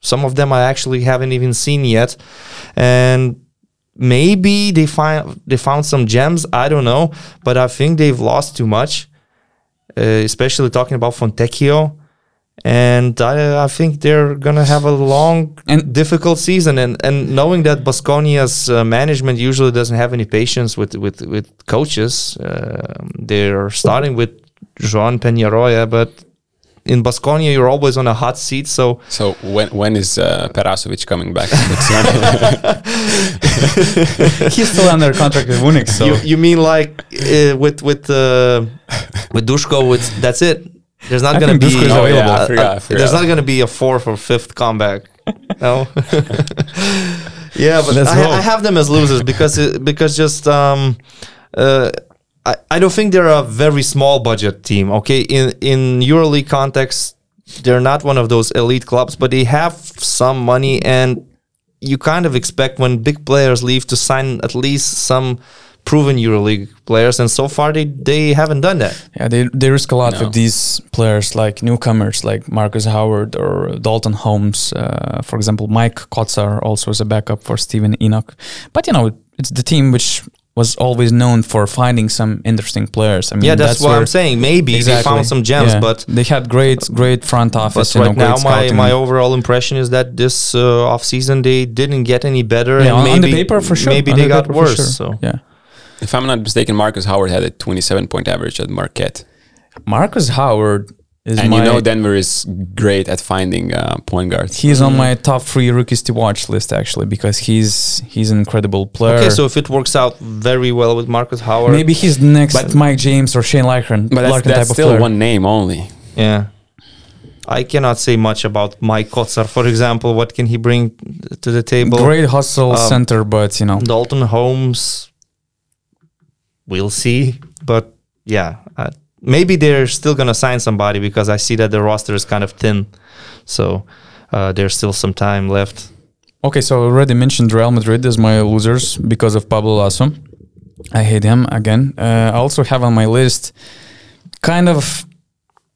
some of them I actually haven't even seen yet, and maybe they find they found some gems. I don't know, but I think they've lost too much, uh, especially talking about Fontecchio. And I, I think they're gonna have a long And- difficult season. And and knowing that Baskonia's uh, management usually doesn't have any patience with with with coaches, uh, they're starting with Joan Peñarroya, but in Baskonia you're always on a hot seat. So So when when is uh, Perasovic coming back? (laughs) (laughs) He's still under contract with Munich, so you, you mean like uh, with with uh, with Dushko? With that's it. There's not gonna be. Duško is Oh, yeah. I forgot, I forgot. there's not gonna be a fourth or fifth comeback. (laughs) No. (laughs) yeah, but I. I have them as losers because it, because just um, uh, I I don't think they're a very small budget team. Okay, in in EuroLeague context, they're not one of those elite clubs, but they have some money and you kind of expect when big players leave to sign at least some proven EuroLeague players, and so far they they haven't done that. yeah, they they risk a lot No. with these players like newcomers like Marcus Howard or Daulton Hommes. Uh, for example, Mike Kotsar also is a backup for Steven Enoch. But you know, it's the team which was always known for finding some interesting players. I mean, yeah, that's, what I'm saying. Maybe they found some gems, Yeah. but they had great, great front office. you right know, now my, my overall impression is that this uh, off season they didn't get any better. yeah, and on, maybe, on the paper for sure. Maybe on they the got worse. sure. So yeah, if I'm not mistaken, Marcus Howard had a 27 point average at Marquette, Marcus Howard is and my. you know Denver is great at finding uh, point guards. He's on my top three rookies to watch list actually because he's he's an incredible player. okay, so if it works out very well with Marcus Howard, maybe he's next But- Mike James or Shane Larkin, but that's, Larkin that's type still of player. one name only. Yeah. I cannot say much about Mike Kotsar, for example. What can he bring to the table? Great hustle Um, center, but you know, Daulton Hommes, we'll see. But yeah, uh, maybe they're still going to sign somebody because I see that the roster is kind of thin. So uh, there's still some time left. Okay, so I already mentioned Real Madrid as my losers because of Pablo Lasso. I hate him again. Uh, I also have on my list kind of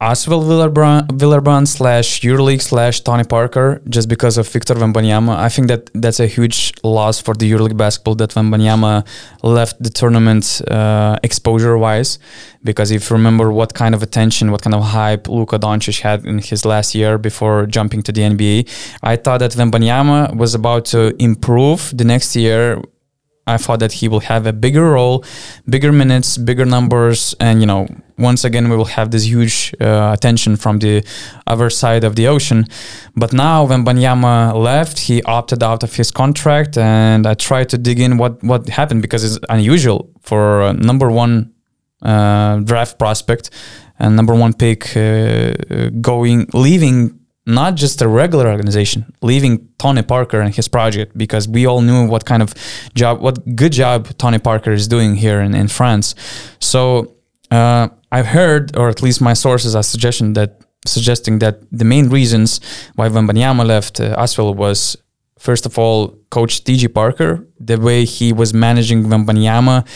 Asvel Villeurbanne, slash EuroLeague slash Tony Parker just because of Victor Wembanyama. I think that that's a huge loss for the EuroLeague basketball that Wembanyama left the tournament uh, exposure wise. Because if you remember what kind of attention, what kind of hype Luka Doncic had in his last year before jumping to the NBA, I thought that Wembanyama was about to improve the next year I thought that he will have a bigger role, bigger minutes, bigger numbers, and you know, once again we will have this huge uh, attention from the other side of the ocean. But now Wembanyama left, he opted out of his contract, and I tried to dig in what what happened because it's unusual for number one uh, draft prospect and number one pick uh, going leaving not just a regular organization, leaving Tony Parker and his project because we all knew what kind of job, what good job Tony Parker is doing here in, in France. So uh, I've heard, or at least my sources are suggesting that suggesting that the main reasons why Wembanyama left uh, Asvel was first of all coach TJ Parker, the way he was managing Wembanyama,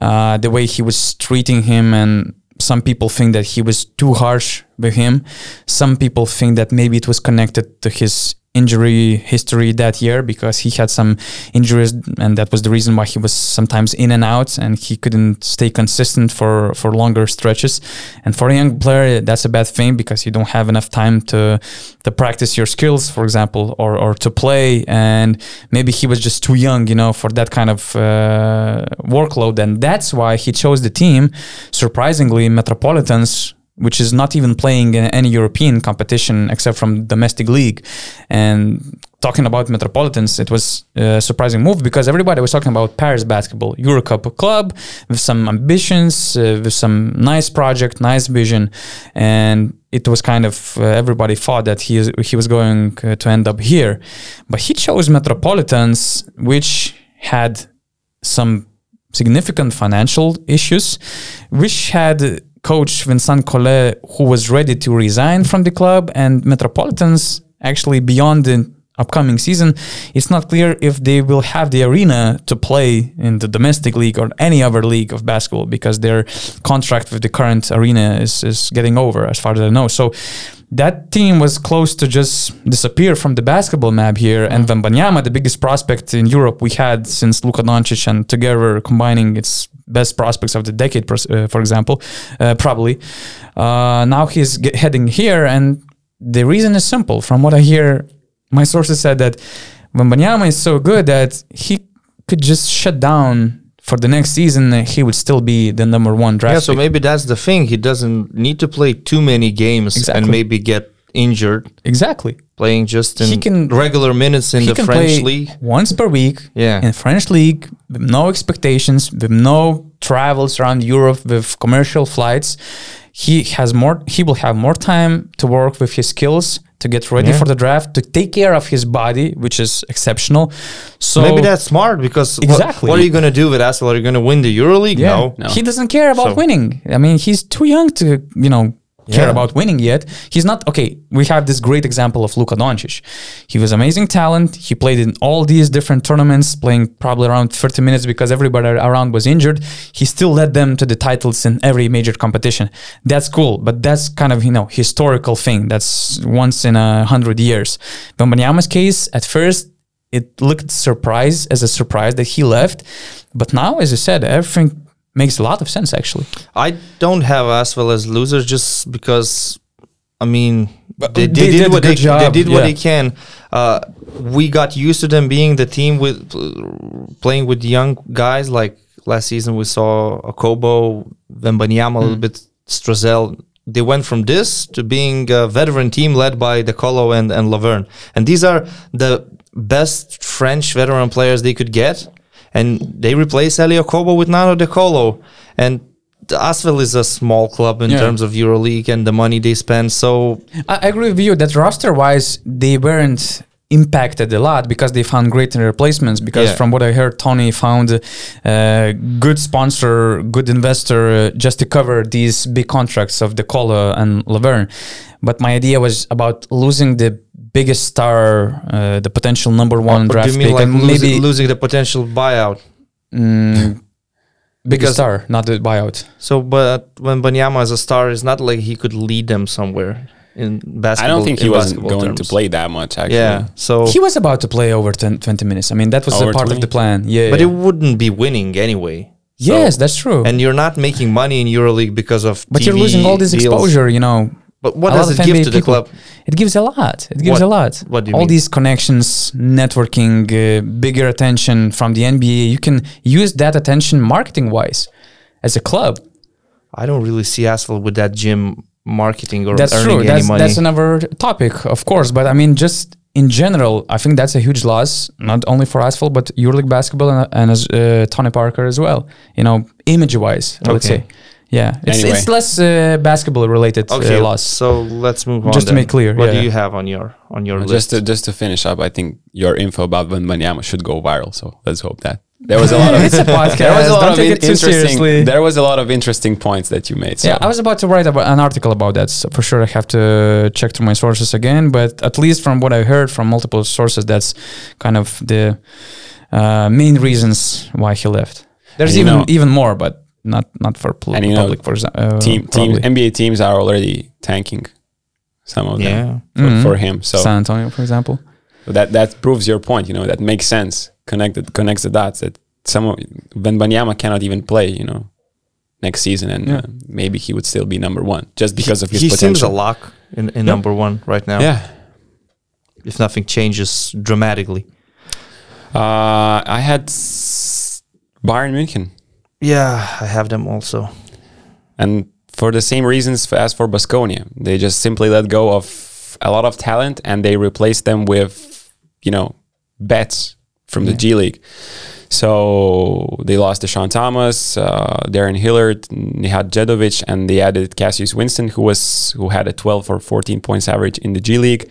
uh, the way he was treating him and some people think that he was too harsh with him. Some people think that maybe it was connected to his injury history that year because he had some injuries and that was the reason why he was sometimes in and out and he couldn't stay consistent for for longer stretches. And for a young player that's a bad thing because you don't have enough time to to practice your skills for example or or to play. And maybe he was just too young you know for that kind of uh, workload. And that's why he chose the team. Surprisingly metropolitans which is not even playing in any European competition except from domestic league. And talking about Metropolitans, it was a surprising move because everybody was talking about Paris basketball, Eurocup club with some ambitions, uh, with some nice project, nice vision, and it was kind of uh, everybody thought that he he was going uh, to end up here, but he chose Metropolitans, which had some significant financial issues, which had coach Vincent Collet, who was ready to resign from the club, and Metropolitans actually beyond the upcoming season. It's not clear if they will have the arena to play in the domestic league or any other league of basketball because their contract with the current arena is, is getting over, as far as I know. So that team was close to just disappear from the basketball map here. And Wembanyama, the biggest prospect in Europe we had since Luka Doncic, and together combining its best prospects of the decade, uh, for example, uh, probably. Uh, now he's heading here, and the reason is simple. From what I hear, my sources said that Wembanyama is so good that he could just shut down for the next season. uh, He would still be the number one draft. Yeah, so pick. maybe that's the thing. He doesn't need to play too many games Exactly. and maybe get injured exactly. playing just He in can- regular minutes in he the French league. once per week Yeah. in French league with no expectations, with no travels around Europe with commercial flights. He has more. He will have more time to work with his skills to get ready Yeah. for the draft, to take care of his body, which is exceptional. So maybe that's smart because Exactly. what, are you going to do with Asvel? Are you going to win the EuroLeague? Yeah. No. No. He doesn't care about So- winning. I mean, he's too young to, you know, care Yeah. about winning yet. He's not okay. We have this great example of Luka Doncic. He was amazing talent. He played in all these different tournaments, playing probably around 30 minutes because everybody around was injured. He still led them to the titles in every major competition. That's cool, but that's kind of, you know, historical thing. That's once in a hundred years. Wembanyama's case, at first, it looked surprise as a surprise that he left. But now, as you said, everything makes a lot of sense actually. I don't have as well as losers just because, I mean, they, they they, did did what they, job, they did what they can. Uh, we got used to them being the team with playing with young guys. Like last season, we saw Okobo, Wembanyama, a little Hmm. bit Strazel. They went from this to being a veteran team led by De Colo and, and Laverne. And these are the best French veteran players they could get. And they replace Elie Okobo with Nano De Colo. And the Asvel is a small club in Yeah. terms of EuroLeague and the money they spend. So I, agree with you that roster wise they weren't impacted a lot because they found great replacements because Yeah. from what I heard Tony found a good sponsor good investor uh, just to cover these big contracts of De Colo and Laverne but my idea was about losing the biggest star uh, the potential number one Or draft do you mean pick like and losing, maybe losing the potential buyout? mm, (laughs) biggest star not the buyout So, but when Banyama is a star, it's not like he could lead them somewhere in basketball. I don't think he wasn't basketball going to play that much actually. Yeah. So, he was about to play over 10, 20 minutes I mean that was a part 20? of the plan yeah but yeah. it wouldn't be winning anyway. So- yes that's true and you're not making money in EuroLeague because of. But you're losing all this deals. exposure, you know. But what A does it give NBA to the people. club? It gives a lot. It gives What- a lot. what do you all mean? these connections, networking, uh, bigger attention from the NBA. You can use that attention marketing wise as a club. I don't really see Asvel with that gym marketing or That's earning true. any That's money. that's another topic, of course. But I mean, just in general, I think that's a huge loss, not only for Asvel, but EuroLeague basketball and, and as uh, Tony Parker as well. You know, image wise, I would say. Yeah, it's, Anyway. it's less uh, basketball related okay, uh, loss. so let's move on. Just to make clear, what yeah. do you have on your on your Well, list? Just to just to finish up, I think your info about Wembanyama should go viral. So let's hope that there was a lot of (laughs) It's a podcast. There was a lot Don't of take in- it too seriously. interesting. There was a lot of interesting points that you made. So. Yeah, I was about to write about an article about that. So for sure, I have to check through my sources again. But at least from what I heard from multiple sources, that's kind of the uh, main reasons why he left. There's And you even know- even more, but not not for pl- And you know, public. For example, uh, team teams. NBA teams are already tanking some of them yeah. for, Mhm. for him. So San Antonio, for example. that that proves your point. You know that makes sense. Connected connects the dots. That some of Wembanyama cannot even play. You know, next season, and Yeah. uh, maybe he would still be number one just because he, of his he seems a potential. lock in, in Yeah. number one right now. Yeah. If nothing changes dramatically. Uh, I had s- Bayern München, Yeah, I have them also. and for the same reasons as for Baskonia, they just simply let go of a lot of talent and they replaced them with, you know, bets from the G League. So they lost Deshaun Thomas, uh, Darren Hilliard, Nihad Djedovic, and they added Cassius Winston, who was who had a 12 or 14 points average in the G League.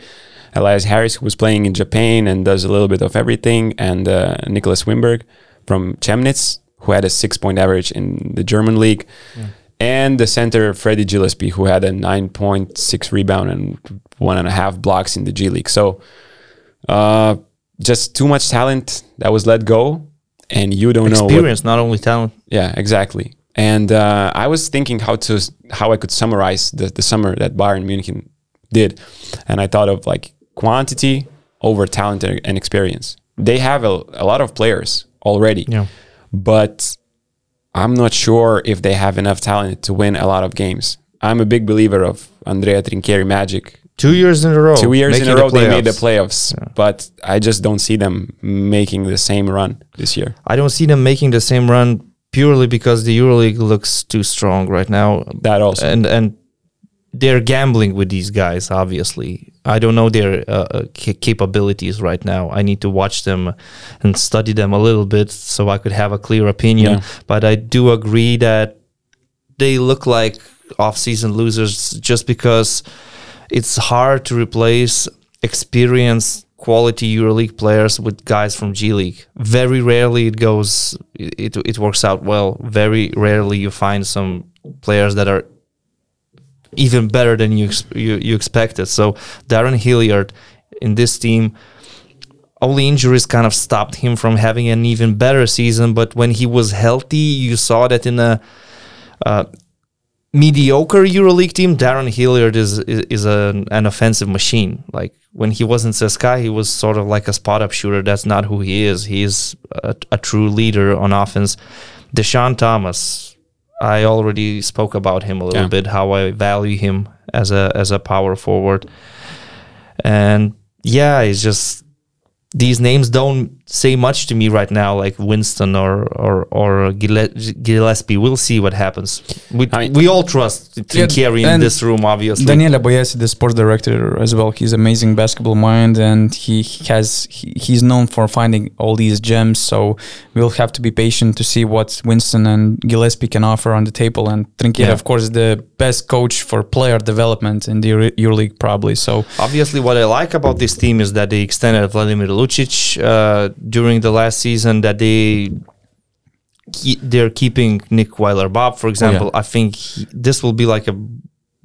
Elias Harris, who was playing in Japan and does a little bit of everything, and uh, Nicholas Wimberg from Chemnitz, who had a six-point average in the German league, and the center Freddie Gillespie, who had a 9.6 rebound and one and a half blocks in the G League. So Uh, just too much talent that was let go, and you don't know. Experience, not only talent. yeah, exactly. And uh, I was thinking how to how I could summarize the, the summer that Bayern Munich did, and I thought of like quantity over talent and and experience. They have a, a lot of players already, Yeah. But I'm not sure if they have enough talent to win a lot of games. I'm a big believer of Andrea Trinchieri magic. Two years in a row. Two years in a the row they made the playoffs. playoffs, but I just don't see them making the same run this year. I don't see them making the same run purely because the EuroLeague looks too strong right now, That also. and and they're gambling with these guys. Obviously, I don't know their uh, uh, capabilities right now. I need to watch them and study them a little bit so I could have a clear opinion. Yeah. But I do agree that they look like off-season losers just because it's hard to replace experienced quality EuroLeague players with guys from G League. Very rarely it goes it it works out well. Very rarely you find some players that are even better than you you, you expected. So Darren Hilliard in this team only injuries kind of stopped him from having an even better season. But when he was healthy, you saw that in a uh, mediocre EuroLeague team, Darren Hilliard is is, is an, an offensive machine. Like when he was in CSKA, he was sort of like a spot up shooter. That's not who he is. He is a, a true leader on offense. Deshaun Thomas, I already spoke about him a little Yeah. bit. How I value him as a as a power forward, and yeah, it's just these names don't say much to me right now, like Winston or or or Gillespie. We'll see what happens. We, I mean- we all trust Trinchieri in this room, obviously. Daniele Baiesi, the sports director as well, he's amazing basketball mind, and he has he, he's known for finding all these gems. So we'll have to be patient to see what Winston and Gillespie can offer on the table. And Trinchieri, Yeah. of course, is the best coach for player development in the Euro- EuroLeague, probably. So Obviously, what I like about this team is that they extended Vladimir Lucic uh, during the last season. That they ke- they're keeping Nick Weiler-Babb, for oh, example. I think he- this will be like a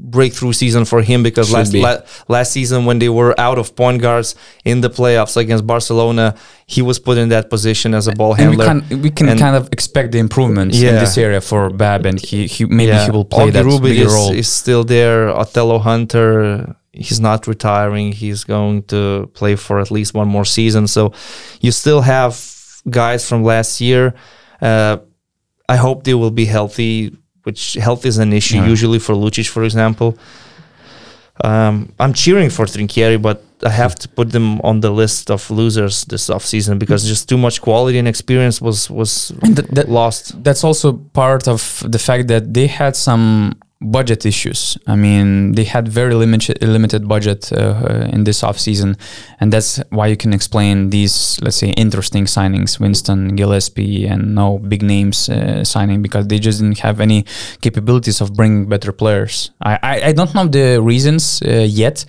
breakthrough season for him because Should last la- last season when they were out of point guards in the playoffs against Barcelona, he was put in that position as a ball and we handler. can we can And- kind of expect the improvements in this area for Babb, and he, he maybe he will play Augie that Rubin bigger is, role. is still there. Othello Hunter, he's not retiring. He's going to play for at least one more season. So you still have guys from last year. Uh, I hope they will be healthy, which health is an issue Yeah. usually for Lucic, for example. Um, I'm cheering for Trinchieri, but I have to put them on the list of losers this offseason because just too much quality and experience was was that- lost. that's also part of the fact that they had some budget issues. I mean, they had very limited limited budget uh, uh, in this off season, and that's why you can explain these, let's say, interesting signings, Winston, Gillespie, and no big names uh, signing because they just didn't have any capabilities of bringing better players. I I, I don't know the reasons uh, yet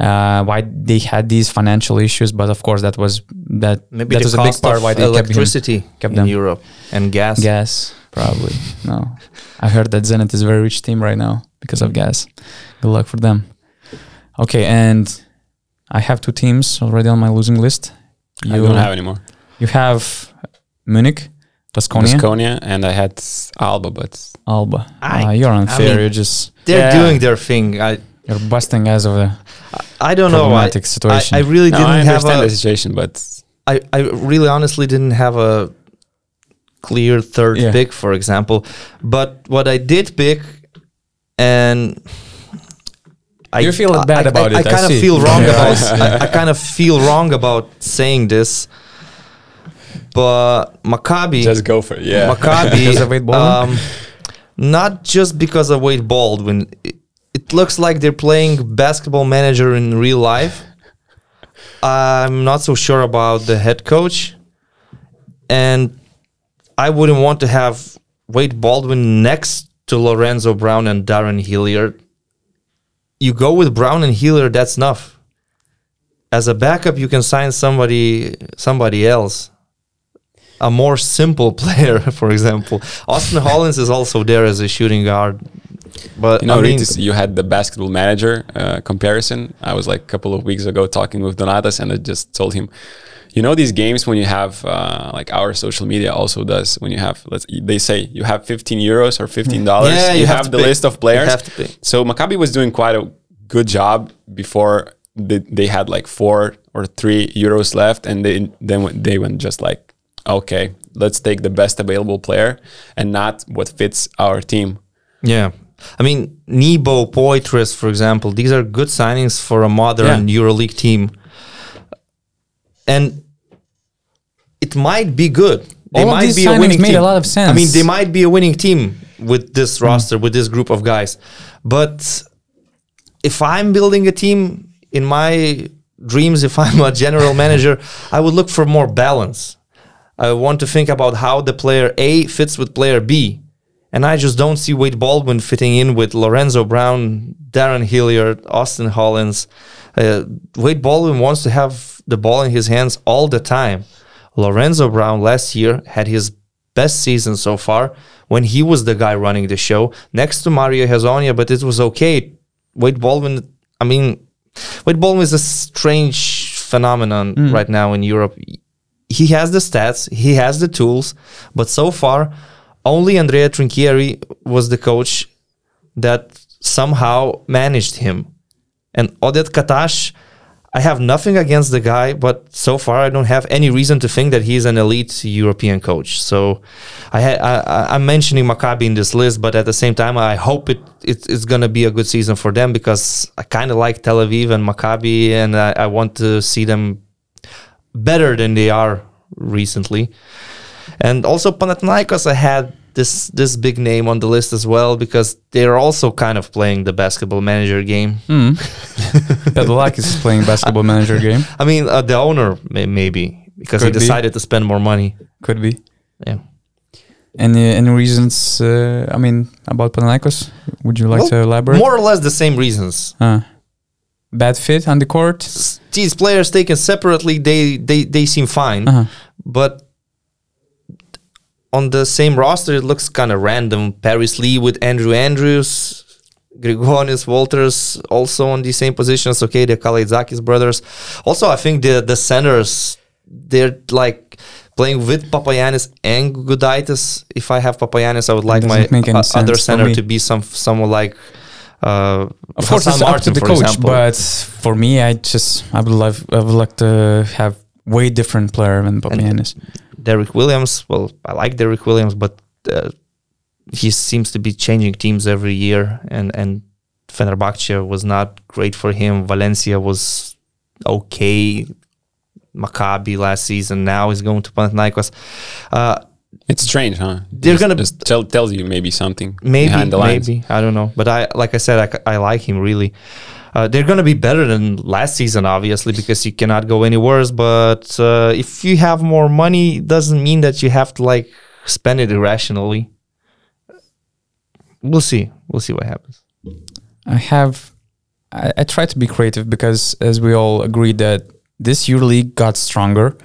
uh, why they had these financial issues, but of course that was that Maybe that was a big part of why they kept him electricity kept in them. Europe and gas. gas probably no i heard that zenit is a very rich team right now because of gas good luck for them okay and i have two teams already on my losing list I don't have anymore. you have munich Baskonia, Baskonia, and I had Alba, but alba I- uh, you're unfair mean- you're just They're Yeah. doing their thing. I you're busting as of a I don't know. I, problematic I, I really no, didn't I have a. the situation. But I, I really honestly didn't have a clear third Yeah. pick, for example. But what I did pick, and I You're feeling bad I, about I, it, I I kind of feel wrong Yeah. about. (laughs) I, I kind of feel wrong about saying this, but Maccabi. just go for it. Yeah. Maccabi. (laughs) Because of Wade Baldwin? um, not just because of Wade Baldwin. It, it looks like they're playing basketball manager in real life. I'm not so sure about the head coach. And I wouldn't want to have Wade Baldwin next to Lorenzo Brown and Darren Hilliard. You go with Brown and Hilliard, that's enough. As a backup, you can sign somebody somebody else a more simple (laughs) player, for example. Austin Hollins is also there as a shooting guard. But You know, I mean, Rytis, you had the basketball manager uh, comparison. I was like a couple of weeks ago talking with Donatas, and I just told him, you know, these games when you have uh, like our social media also does when you have let's they say you have 15 euros or 15 dollars. Yeah, you, you have, have the pay. list of You players. have to pay. So Maccabi was doing quite a good job before they, they had like four or three euros left, and they then went- they went just like, okay, let's take the best available player and not what fits our team. Yeah. I mean, Nebo, Poythress, for example, these are good signings for a modern Yeah. EuroLeague team. And it might be good. They All might these be a winning made team. a lot of sense. I mean, they might be a winning team with this roster, with this group of guys. But if I'm building a team in my dreams, if I'm a general (laughs) manager, I would look for more balance. I want to think about how the player A fits with player B. And I just don't see Wade Baldwin fitting in with Lorenzo Brown, Darren Hilliard, Austin Hollins. Uh, Wade Baldwin wants to have the ball in his hands all the time. Lorenzo Brown last year had his best season so far when he was the guy running the show next to Mario Hezonja, but it was okay. Wade Baldwin, I mean, Wade Baldwin is a strange phenomenon mm. right now in Europe. He has the stats, he has the tools, but so far, only Andrea Trinchieri was the coach that somehow managed him. And Oded Kattash, I have nothing against the guy, but so far I don't have any reason to think that he's an elite European coach. So I, ha- I I'm mentioning Maccabi in this list, but at the same time I hope it, it it's gonna be a good season for them because I kind of like Tel Aviv and Maccabi, and I, I want to see them better than they are recently. And also Panathinaikos, I had this this big name on the list as well because they're also kind of playing the basketball manager game. Hmm. (laughs) Pedolakis is playing basketball manager game. (laughs) I mean, uh, the owner may, maybe because Could he be. decided to spend more money. Could be. Yeah. Any any reasons? Uh, I mean, about Panathinaikos? Would you like Well, to elaborate? More or less the same reasons. Uh, bad fit on the court. These players taken separately, they they they seem fine, Uh-huh. but on the same roster, it looks kind of random. Paris Lee with Andrew Andrews, Grigonis, Wolters also on the same positions. Okay, the Kalaitzakis brothers. Also, I think the the centers they're like playing with Papagiannis and Gudaitis. If I have Papagiannis, I would like my doesn't make any uh, other center to be some someone like. Uh, Of course, Hassan it's up to Martin, the coach, example. but for me, I just I would love I would like to have way different player than Papagiannis. Derek Williams. Well, I like Derek Williams, but uh, he seems to be changing teams every year, and and Fenerbahce was not great for him. Valencia was okay. Maccabi last season. Now he's going to Panathinaikos. Uh, It's strange, huh? They're Just- gonna- just tell tells you maybe something maybe, behind the lines. maybe I don't know, but I like I said, I like him really. Uh, they're gonna be better than last season, obviously, because you cannot go any worse. But uh, if you have more money, doesn't mean that you have to like spend it irrationally. We'll see. We'll see what happens. I have I, I try to be creative because as we all agree that this EuroLeague got stronger.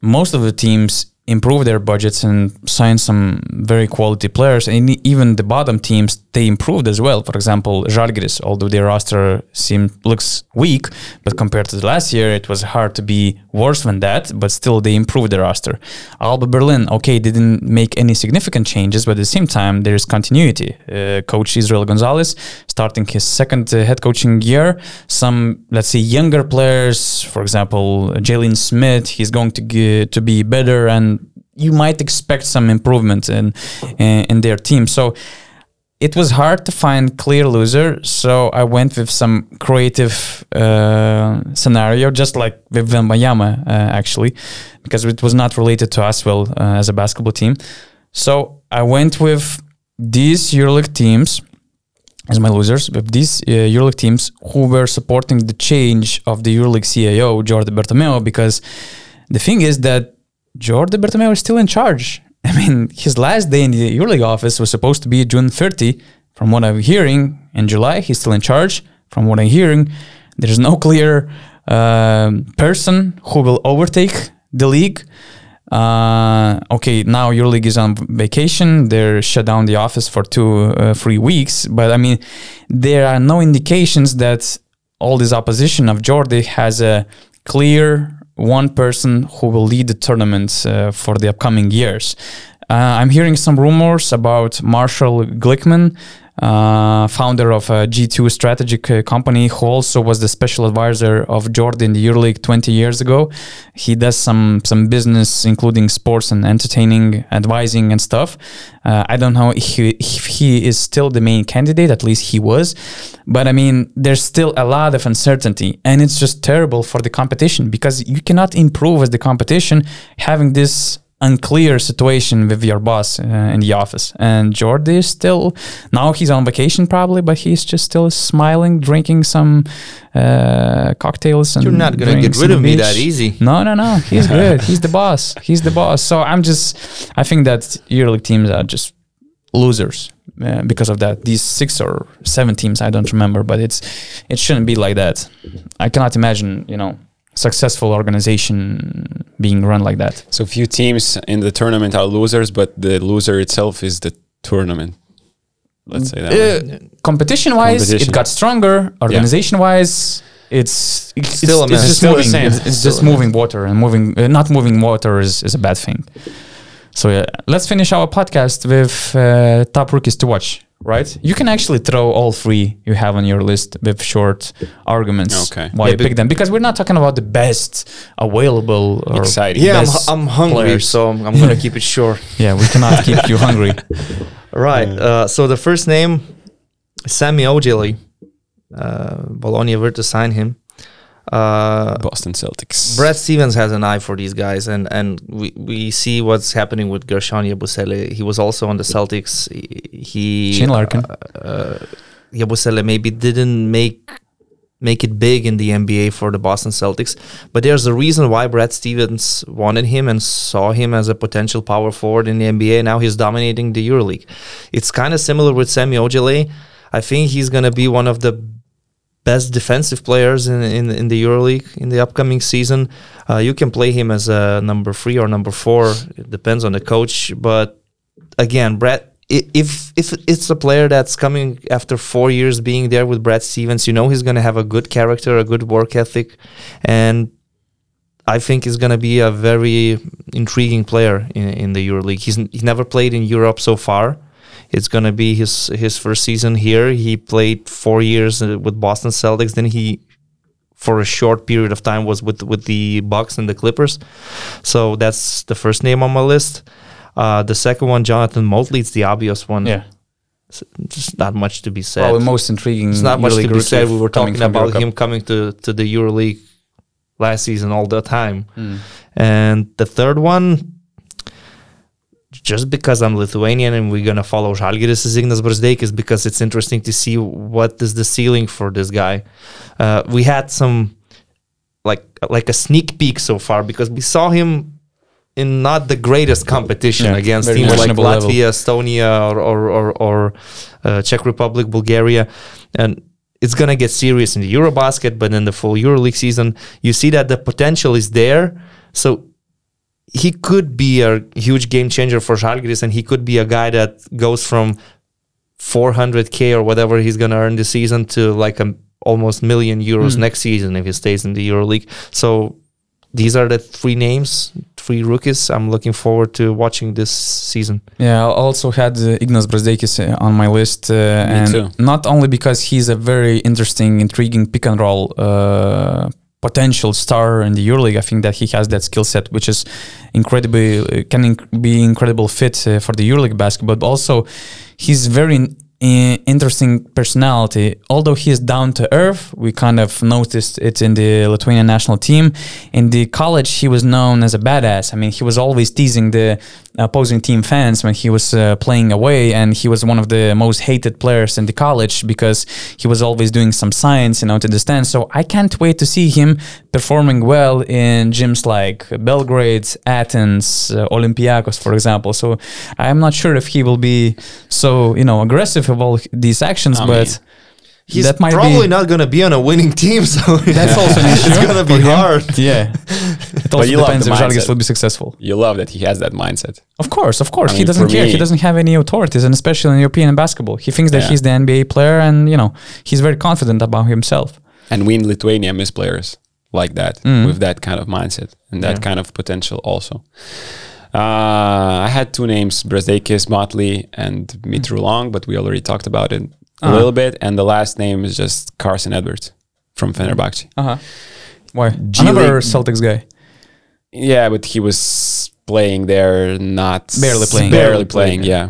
Most of the teams improved their budgets and sign some very quality players, and even the bottom teams they improved as well. For example, Žalgiris, although their roster seems looks weak, but compared to the last year, it was hard to be worse than that. But still, they improved the roster. Alba Berlin, okay, didn't make any significant changes, but at the same time, there is continuity. Uh, coach Israel Gonzalez starting his second uh, head coaching year. Some, let's say, younger players, for example, Jalen Smith, he's going to to be better, and you might expect some improvement in in, in their team. So it was hard to find clear loser so i went with some creative uh, scenario just like with Wembanyama, uh, actually because it was not related to us well uh, as a basketball team. So i went with these euroleague teams as my losers with these uh, euroleague teams who were supporting the change of the euroleague cio jordi bertomeu because the thing is that jordi bertomeu is still in charge (laughs) I mean, his last day in the EuroLeague office was supposed to be June 30. From what I'm hearing, in July he's still in charge. From what I'm hearing, there's no clear um person who will overtake the league Uh, okay, now EuroLeague is on vacation. They're shut down the office for two, uh, three weeks. But I mean, there are no indications that all this opposition of Jordi has a clear one person who will lead the tournament uh, for the upcoming years. Uh, I'm hearing some rumors about Marshall Glickman, uh, founder of a G2 strategic uh, company, who also was the special advisor of Jordan in the EuroLeague 20 years ago. He does some some business, including sports and entertaining, advising and stuff. Uh, I don't know if he, if he is still the main candidate. At least he was, but I mean, there's still a lot of uncertainty, and it's just terrible for the competition because you cannot improve as the competition having this unclear situation with your boss uh, in the office. And Jordi is still now he's on vacation probably, but he's just still smiling, drinking some uh, cocktails. And You're not gonna get rid of me beach. that easy. No, no, no. He's (laughs) good. he's the boss. He's the boss. So I'm just, I think that EuroLeague teams are just losers uh, because of that. These six or seven teams, I don't remember, but it's it shouldn't be like that. I cannot imagine, you know, successful organization being run like that. So few teams in the tournament are losers, but the loser itself is the tournament. Let's say that. Uh, competition wise, Competition. it got stronger. Organization wise, it's, it's Still a it's, just Still moving. same. It's, it's just moving water and moving. Uh, not moving water is, is a bad thing. So yeah, let's finish our podcast with uh, top rookies to watch. Right? You can actually throw all three you have on your list with short arguments. Okay. Why Yeah, you pick them? Because we're not talking about the best available or Exciting. Yeah, I'm, I'm hungry, players. so I'm, I'm gonna keep it short. (laughs) Yeah, we cannot keep you hungry. (laughs) Right. Uh, so the first name, Semi Ojeleye. Uh, Bologna were to sign him. Uh, Boston Celtics. Brad Stevens has an eye for these guys, and, and we, we see what's happening with Guerschon Yabusele. He was also on the Celtics. He, Shane Larkin. uh, Yabusele maybe didn't make make it big in the NBA for the Boston Celtics, but there's a reason why Brad Stevens wanted him and saw him as a potential power forward in the NBA. Now he's dominating the EuroLeague. It's kind of similar with Semi Ojeleye. I think he's going to be one of the best defensive players in, in in the EuroLeague in the upcoming season. Uh, you can play him as a number three or number four. It depends on the coach. But again, Brad, if if it's a player that's coming after four years being there with Brad Stevens, you know he's going to have a good character, a good work ethic, and I think he's going to be a very intriguing player in, in the EuroLeague. He's he's never played in Europe so far. It's going to be his his first season here. He played four years uh, with Boston Celtics. Then he, for a short period of time, was with with the Bucks and the Clippers. So that's the first name on my list. Uh, the second one, Jonathan Motley, it's the obvious one. Yeah. Just not much to be said. Probably most intriguing. It's not much to be said. We were talking about him coming to, to the EuroLeague last season all the time. Mm. And the third one, just because I'm Lithuanian and we're gonna follow Žalgiris is Ignas Brazdeikis because it's interesting to see what is the ceiling for this guy. Uh, we had some like like a sneak peek so far because we saw him in not the greatest competition Yeah, against teams like level. Latvia, Estonia, or or or, or uh, Czech Republic, Bulgaria, and it's gonna get serious in the EuroBasket. But in the full EuroLeague season, you see that the potential is there. So he could be a huge game changer for Žalgiris, and he could be a guy that goes from 400k or whatever he's gonna earn this season to like a almost million euros next season if he stays in the EuroLeague. So these are the three names, three rookies. I'm looking forward to watching this season. Yeah, I also had uh, Ignas Brazdeikis uh, on my list, uh, and too. not only because he's a very interesting, intriguing pick and roll uh, potential star in the EuroLeague. I think that he has that skill set, which is incredibly uh, can inc- be incredible fit uh, for the EuroLeague basketball. But also, he's very interesting personality. Although he is down to earth, we kind of noticed it in the Lithuanian national team. In the college, he was known as a badass. I mean, he was always teasing the opposing team fans when he was uh, playing away, and he was one of the most hated players in the college because he was always doing some science, you know, to the stand. So I can't wait to see him performing well in gyms like Belgrade, Athens, uh, Olympiacos, for example. So I'm not sure if he will be so, you know, aggressive of all these actions, I but mean, He's that might probably be not gonna be on a winning team, so (laughs) that's also an (laughs) issue. it's gonna be him. hard. (laughs) Yeah, it also you love depends the if Žalgiris mindset. will be successful. You love that he has that mindset. Of course, of course, I he mean, doesn't for care. he doesn't have any authorities, and especially in European basketball, he thinks that Yeah. he's the NBA player, and you know he's very confident about himself. And we in Lithuania miss players like that Mm. with that kind of mindset and that Yeah. kind of potential also. Uh, I had two names, Brazdeikis, Motley, and Mitrou-Long, but we already talked about it a Ah. little bit. And the last name is just Carson Edwards from Fenerbahce. Uh huh. Why? G Another League- Celtics guy. Yeah, but he was playing there, not Barely playing. Barely, playing, playing. yeah.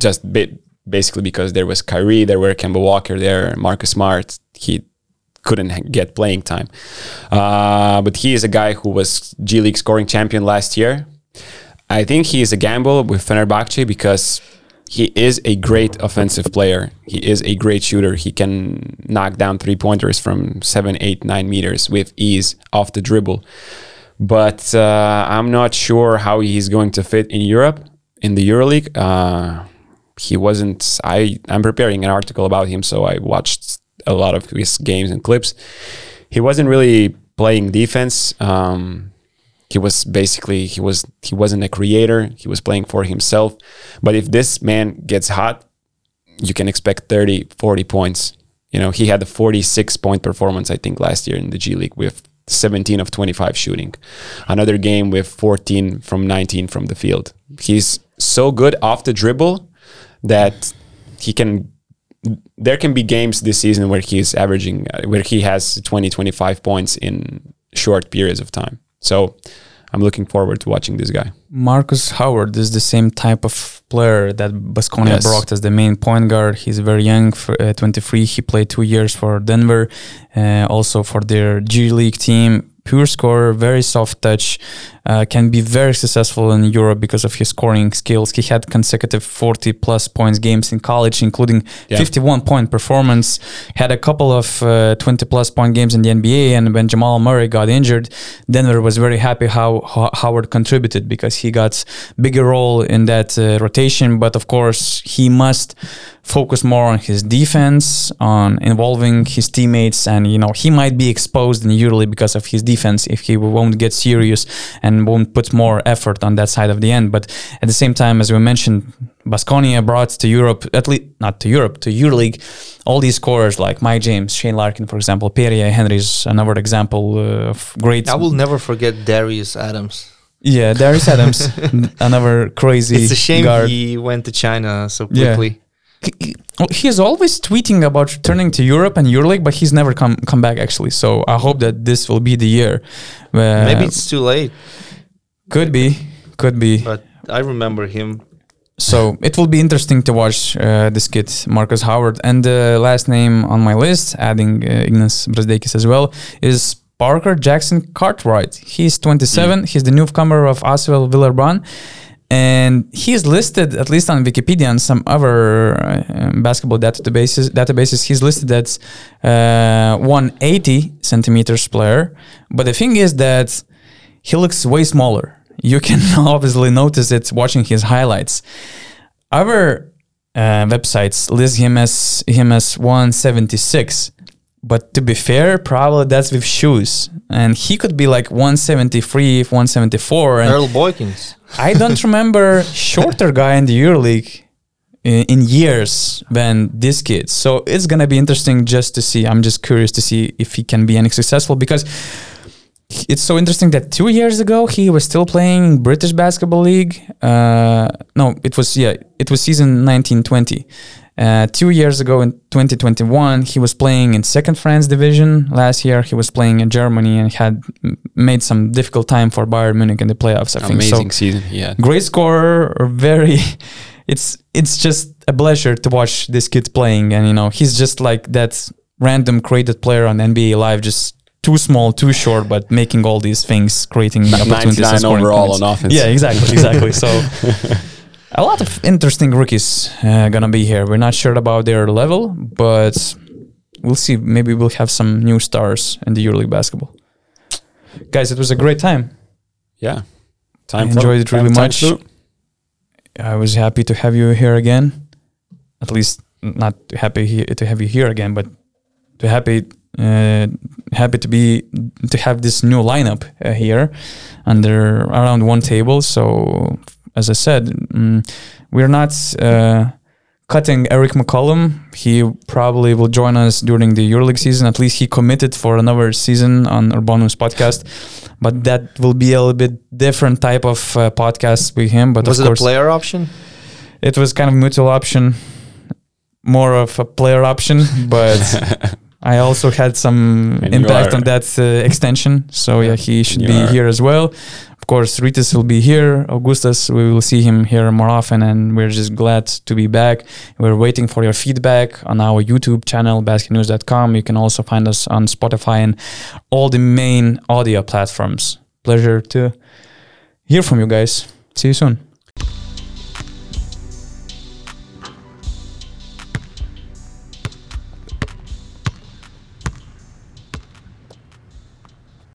Just ba- basically because there was Kyrie, there were Kemba Walker there, Marcus Smart. He couldn't get playing time. Uh, but he is a guy who was G League scoring champion last year. I think he is a gamble with Fenerbahce because he is a great offensive player. He is a great shooter. He can knock down three pointers from seven, eight, nine meters with ease off the dribble. But uh, I'm not sure how he's going to fit in Europe, in the EuroLeague. Uh, he wasn't. I I'm preparing an article about him, so I watched a lot of his games and clips. He wasn't really playing defense. Um, he was basically he was he wasn't a creator. He was playing for himself. But if this man gets hot, you can expect 30, 40 points. You know, he had a 46 point performance, I think, last year in the G League with 17 of 25 shooting. Another game with 14 from 19 from the field. He's so good off the dribble that he can. There can be games this season where he's averaging, uh, where he has 20, 25 points in short periods of time. So I'm looking forward to watching this guy. Marcus Howard is the same type of player that Baskonia Yes. brought as the main point guard. He's very young, for, uh, 23. He played two years for Denver, uh, also for their G League team. Pure scorer, very soft touch, uh, can be very successful in Europe because of his scoring skills. He had consecutive 40 plus points games in college, including Yeah. 51 point performance. Had a couple of uh, 20 plus point games in the NBA, and when Jamal Murray got injured, Denver was very happy how, how Howard contributed because he got bigger role in that uh, rotation. But of course, he must focus more on his defense, on involving his teammates, and you know he might be exposed in EuroLeague because of his defense if he won't get serious and won't put more effort on that side of the end. But at the same time, as we mentioned, Baskonia brought to Europe, at least not to Europe, to EuroLeague, all these scorers like Mike James, Shane Larkin, for example, Pierria Henry's another example uh, of great. I will never forget Darius Adams. Yeah, Darius Adams, (laughs) another crazy. It's a shame guard. he went to China so Yeah. He- he's always tweeting about returning to Europe and EuroLeague, but he's never come come back actually. So I hope that this will be the year. where- Maybe it's too late, could be, could be. but I remember him. So it will be interesting to watch uh, this kid, Marcus Howard. And the last name on my list, adding uh, Ignas Brazdeikis as well, is Parker Jackson Cartwright. He's 27. He's the newcomer of Asvel Villeurbanne. And he is listed, at least on Wikipedia and some other uh, basketball databases. Databases, he's listed as uh, 180 centimeters player. But the thing is that he looks way smaller. You can (laughs) obviously notice it watching his highlights. Other uh, websites list him as him as 176, but to be fair, probably that's with shoes, and he could be like 173, 174. And Earl Boykins. I don't (laughs) remember shorter guy in the EuroLeague in, in years than this kid. So it's gonna be interesting just to see. I'm just curious to see if he can be any successful because it's so interesting that two years ago he was still playing British Basketball League. Uh, no, it was yeah, it was season 1920. Uh, two years ago in 2021, he was playing in second France division. Last year, he was playing in Germany and had made some difficult time for Bayern Munich in the playoffs. I think so Amazing season. Yeah. great scorer very (laughs) it's it's just a pleasure to watch this kid playing and you know he's just like that random created player on NBA live just too small too short but making all these things creating (laughs) opportunities 99 and scoring overall points. on offense. yeah exactly exactly so (laughs) a lot of interesting rookies uh, gonna be here we're not sure about their level but we'll see maybe we'll have some new stars in the EuroLeague basketball guys it was a great time Yeah. Time I enjoyed it really much. flew. I was happy to have you here again. At least not happy to have you here again, but to happy uh, happy to be to have this new lineup uh, here under around one table. So as I said, mm, we're not uh, cutting Eric McCollum. He probably will join us during the EuroLeague season. At least he committed for another season on URBONUS podcast. But that will be a little bit different type of uh, podcast with him. But Was of it course, a player option? it was kind of mutual option, more of a player option, (laughs) but I also had some And impact on that uh, extension. So yeah, he should be are- here as well. Of course, Rytis will be here. Augustas, we will see him here more often, and we're just glad to be back. We're waiting for your feedback on our YouTube channel, basketnews.com. You can also find us on Spotify and all the main audio platforms. Pleasure to hear from you guys. See you soon.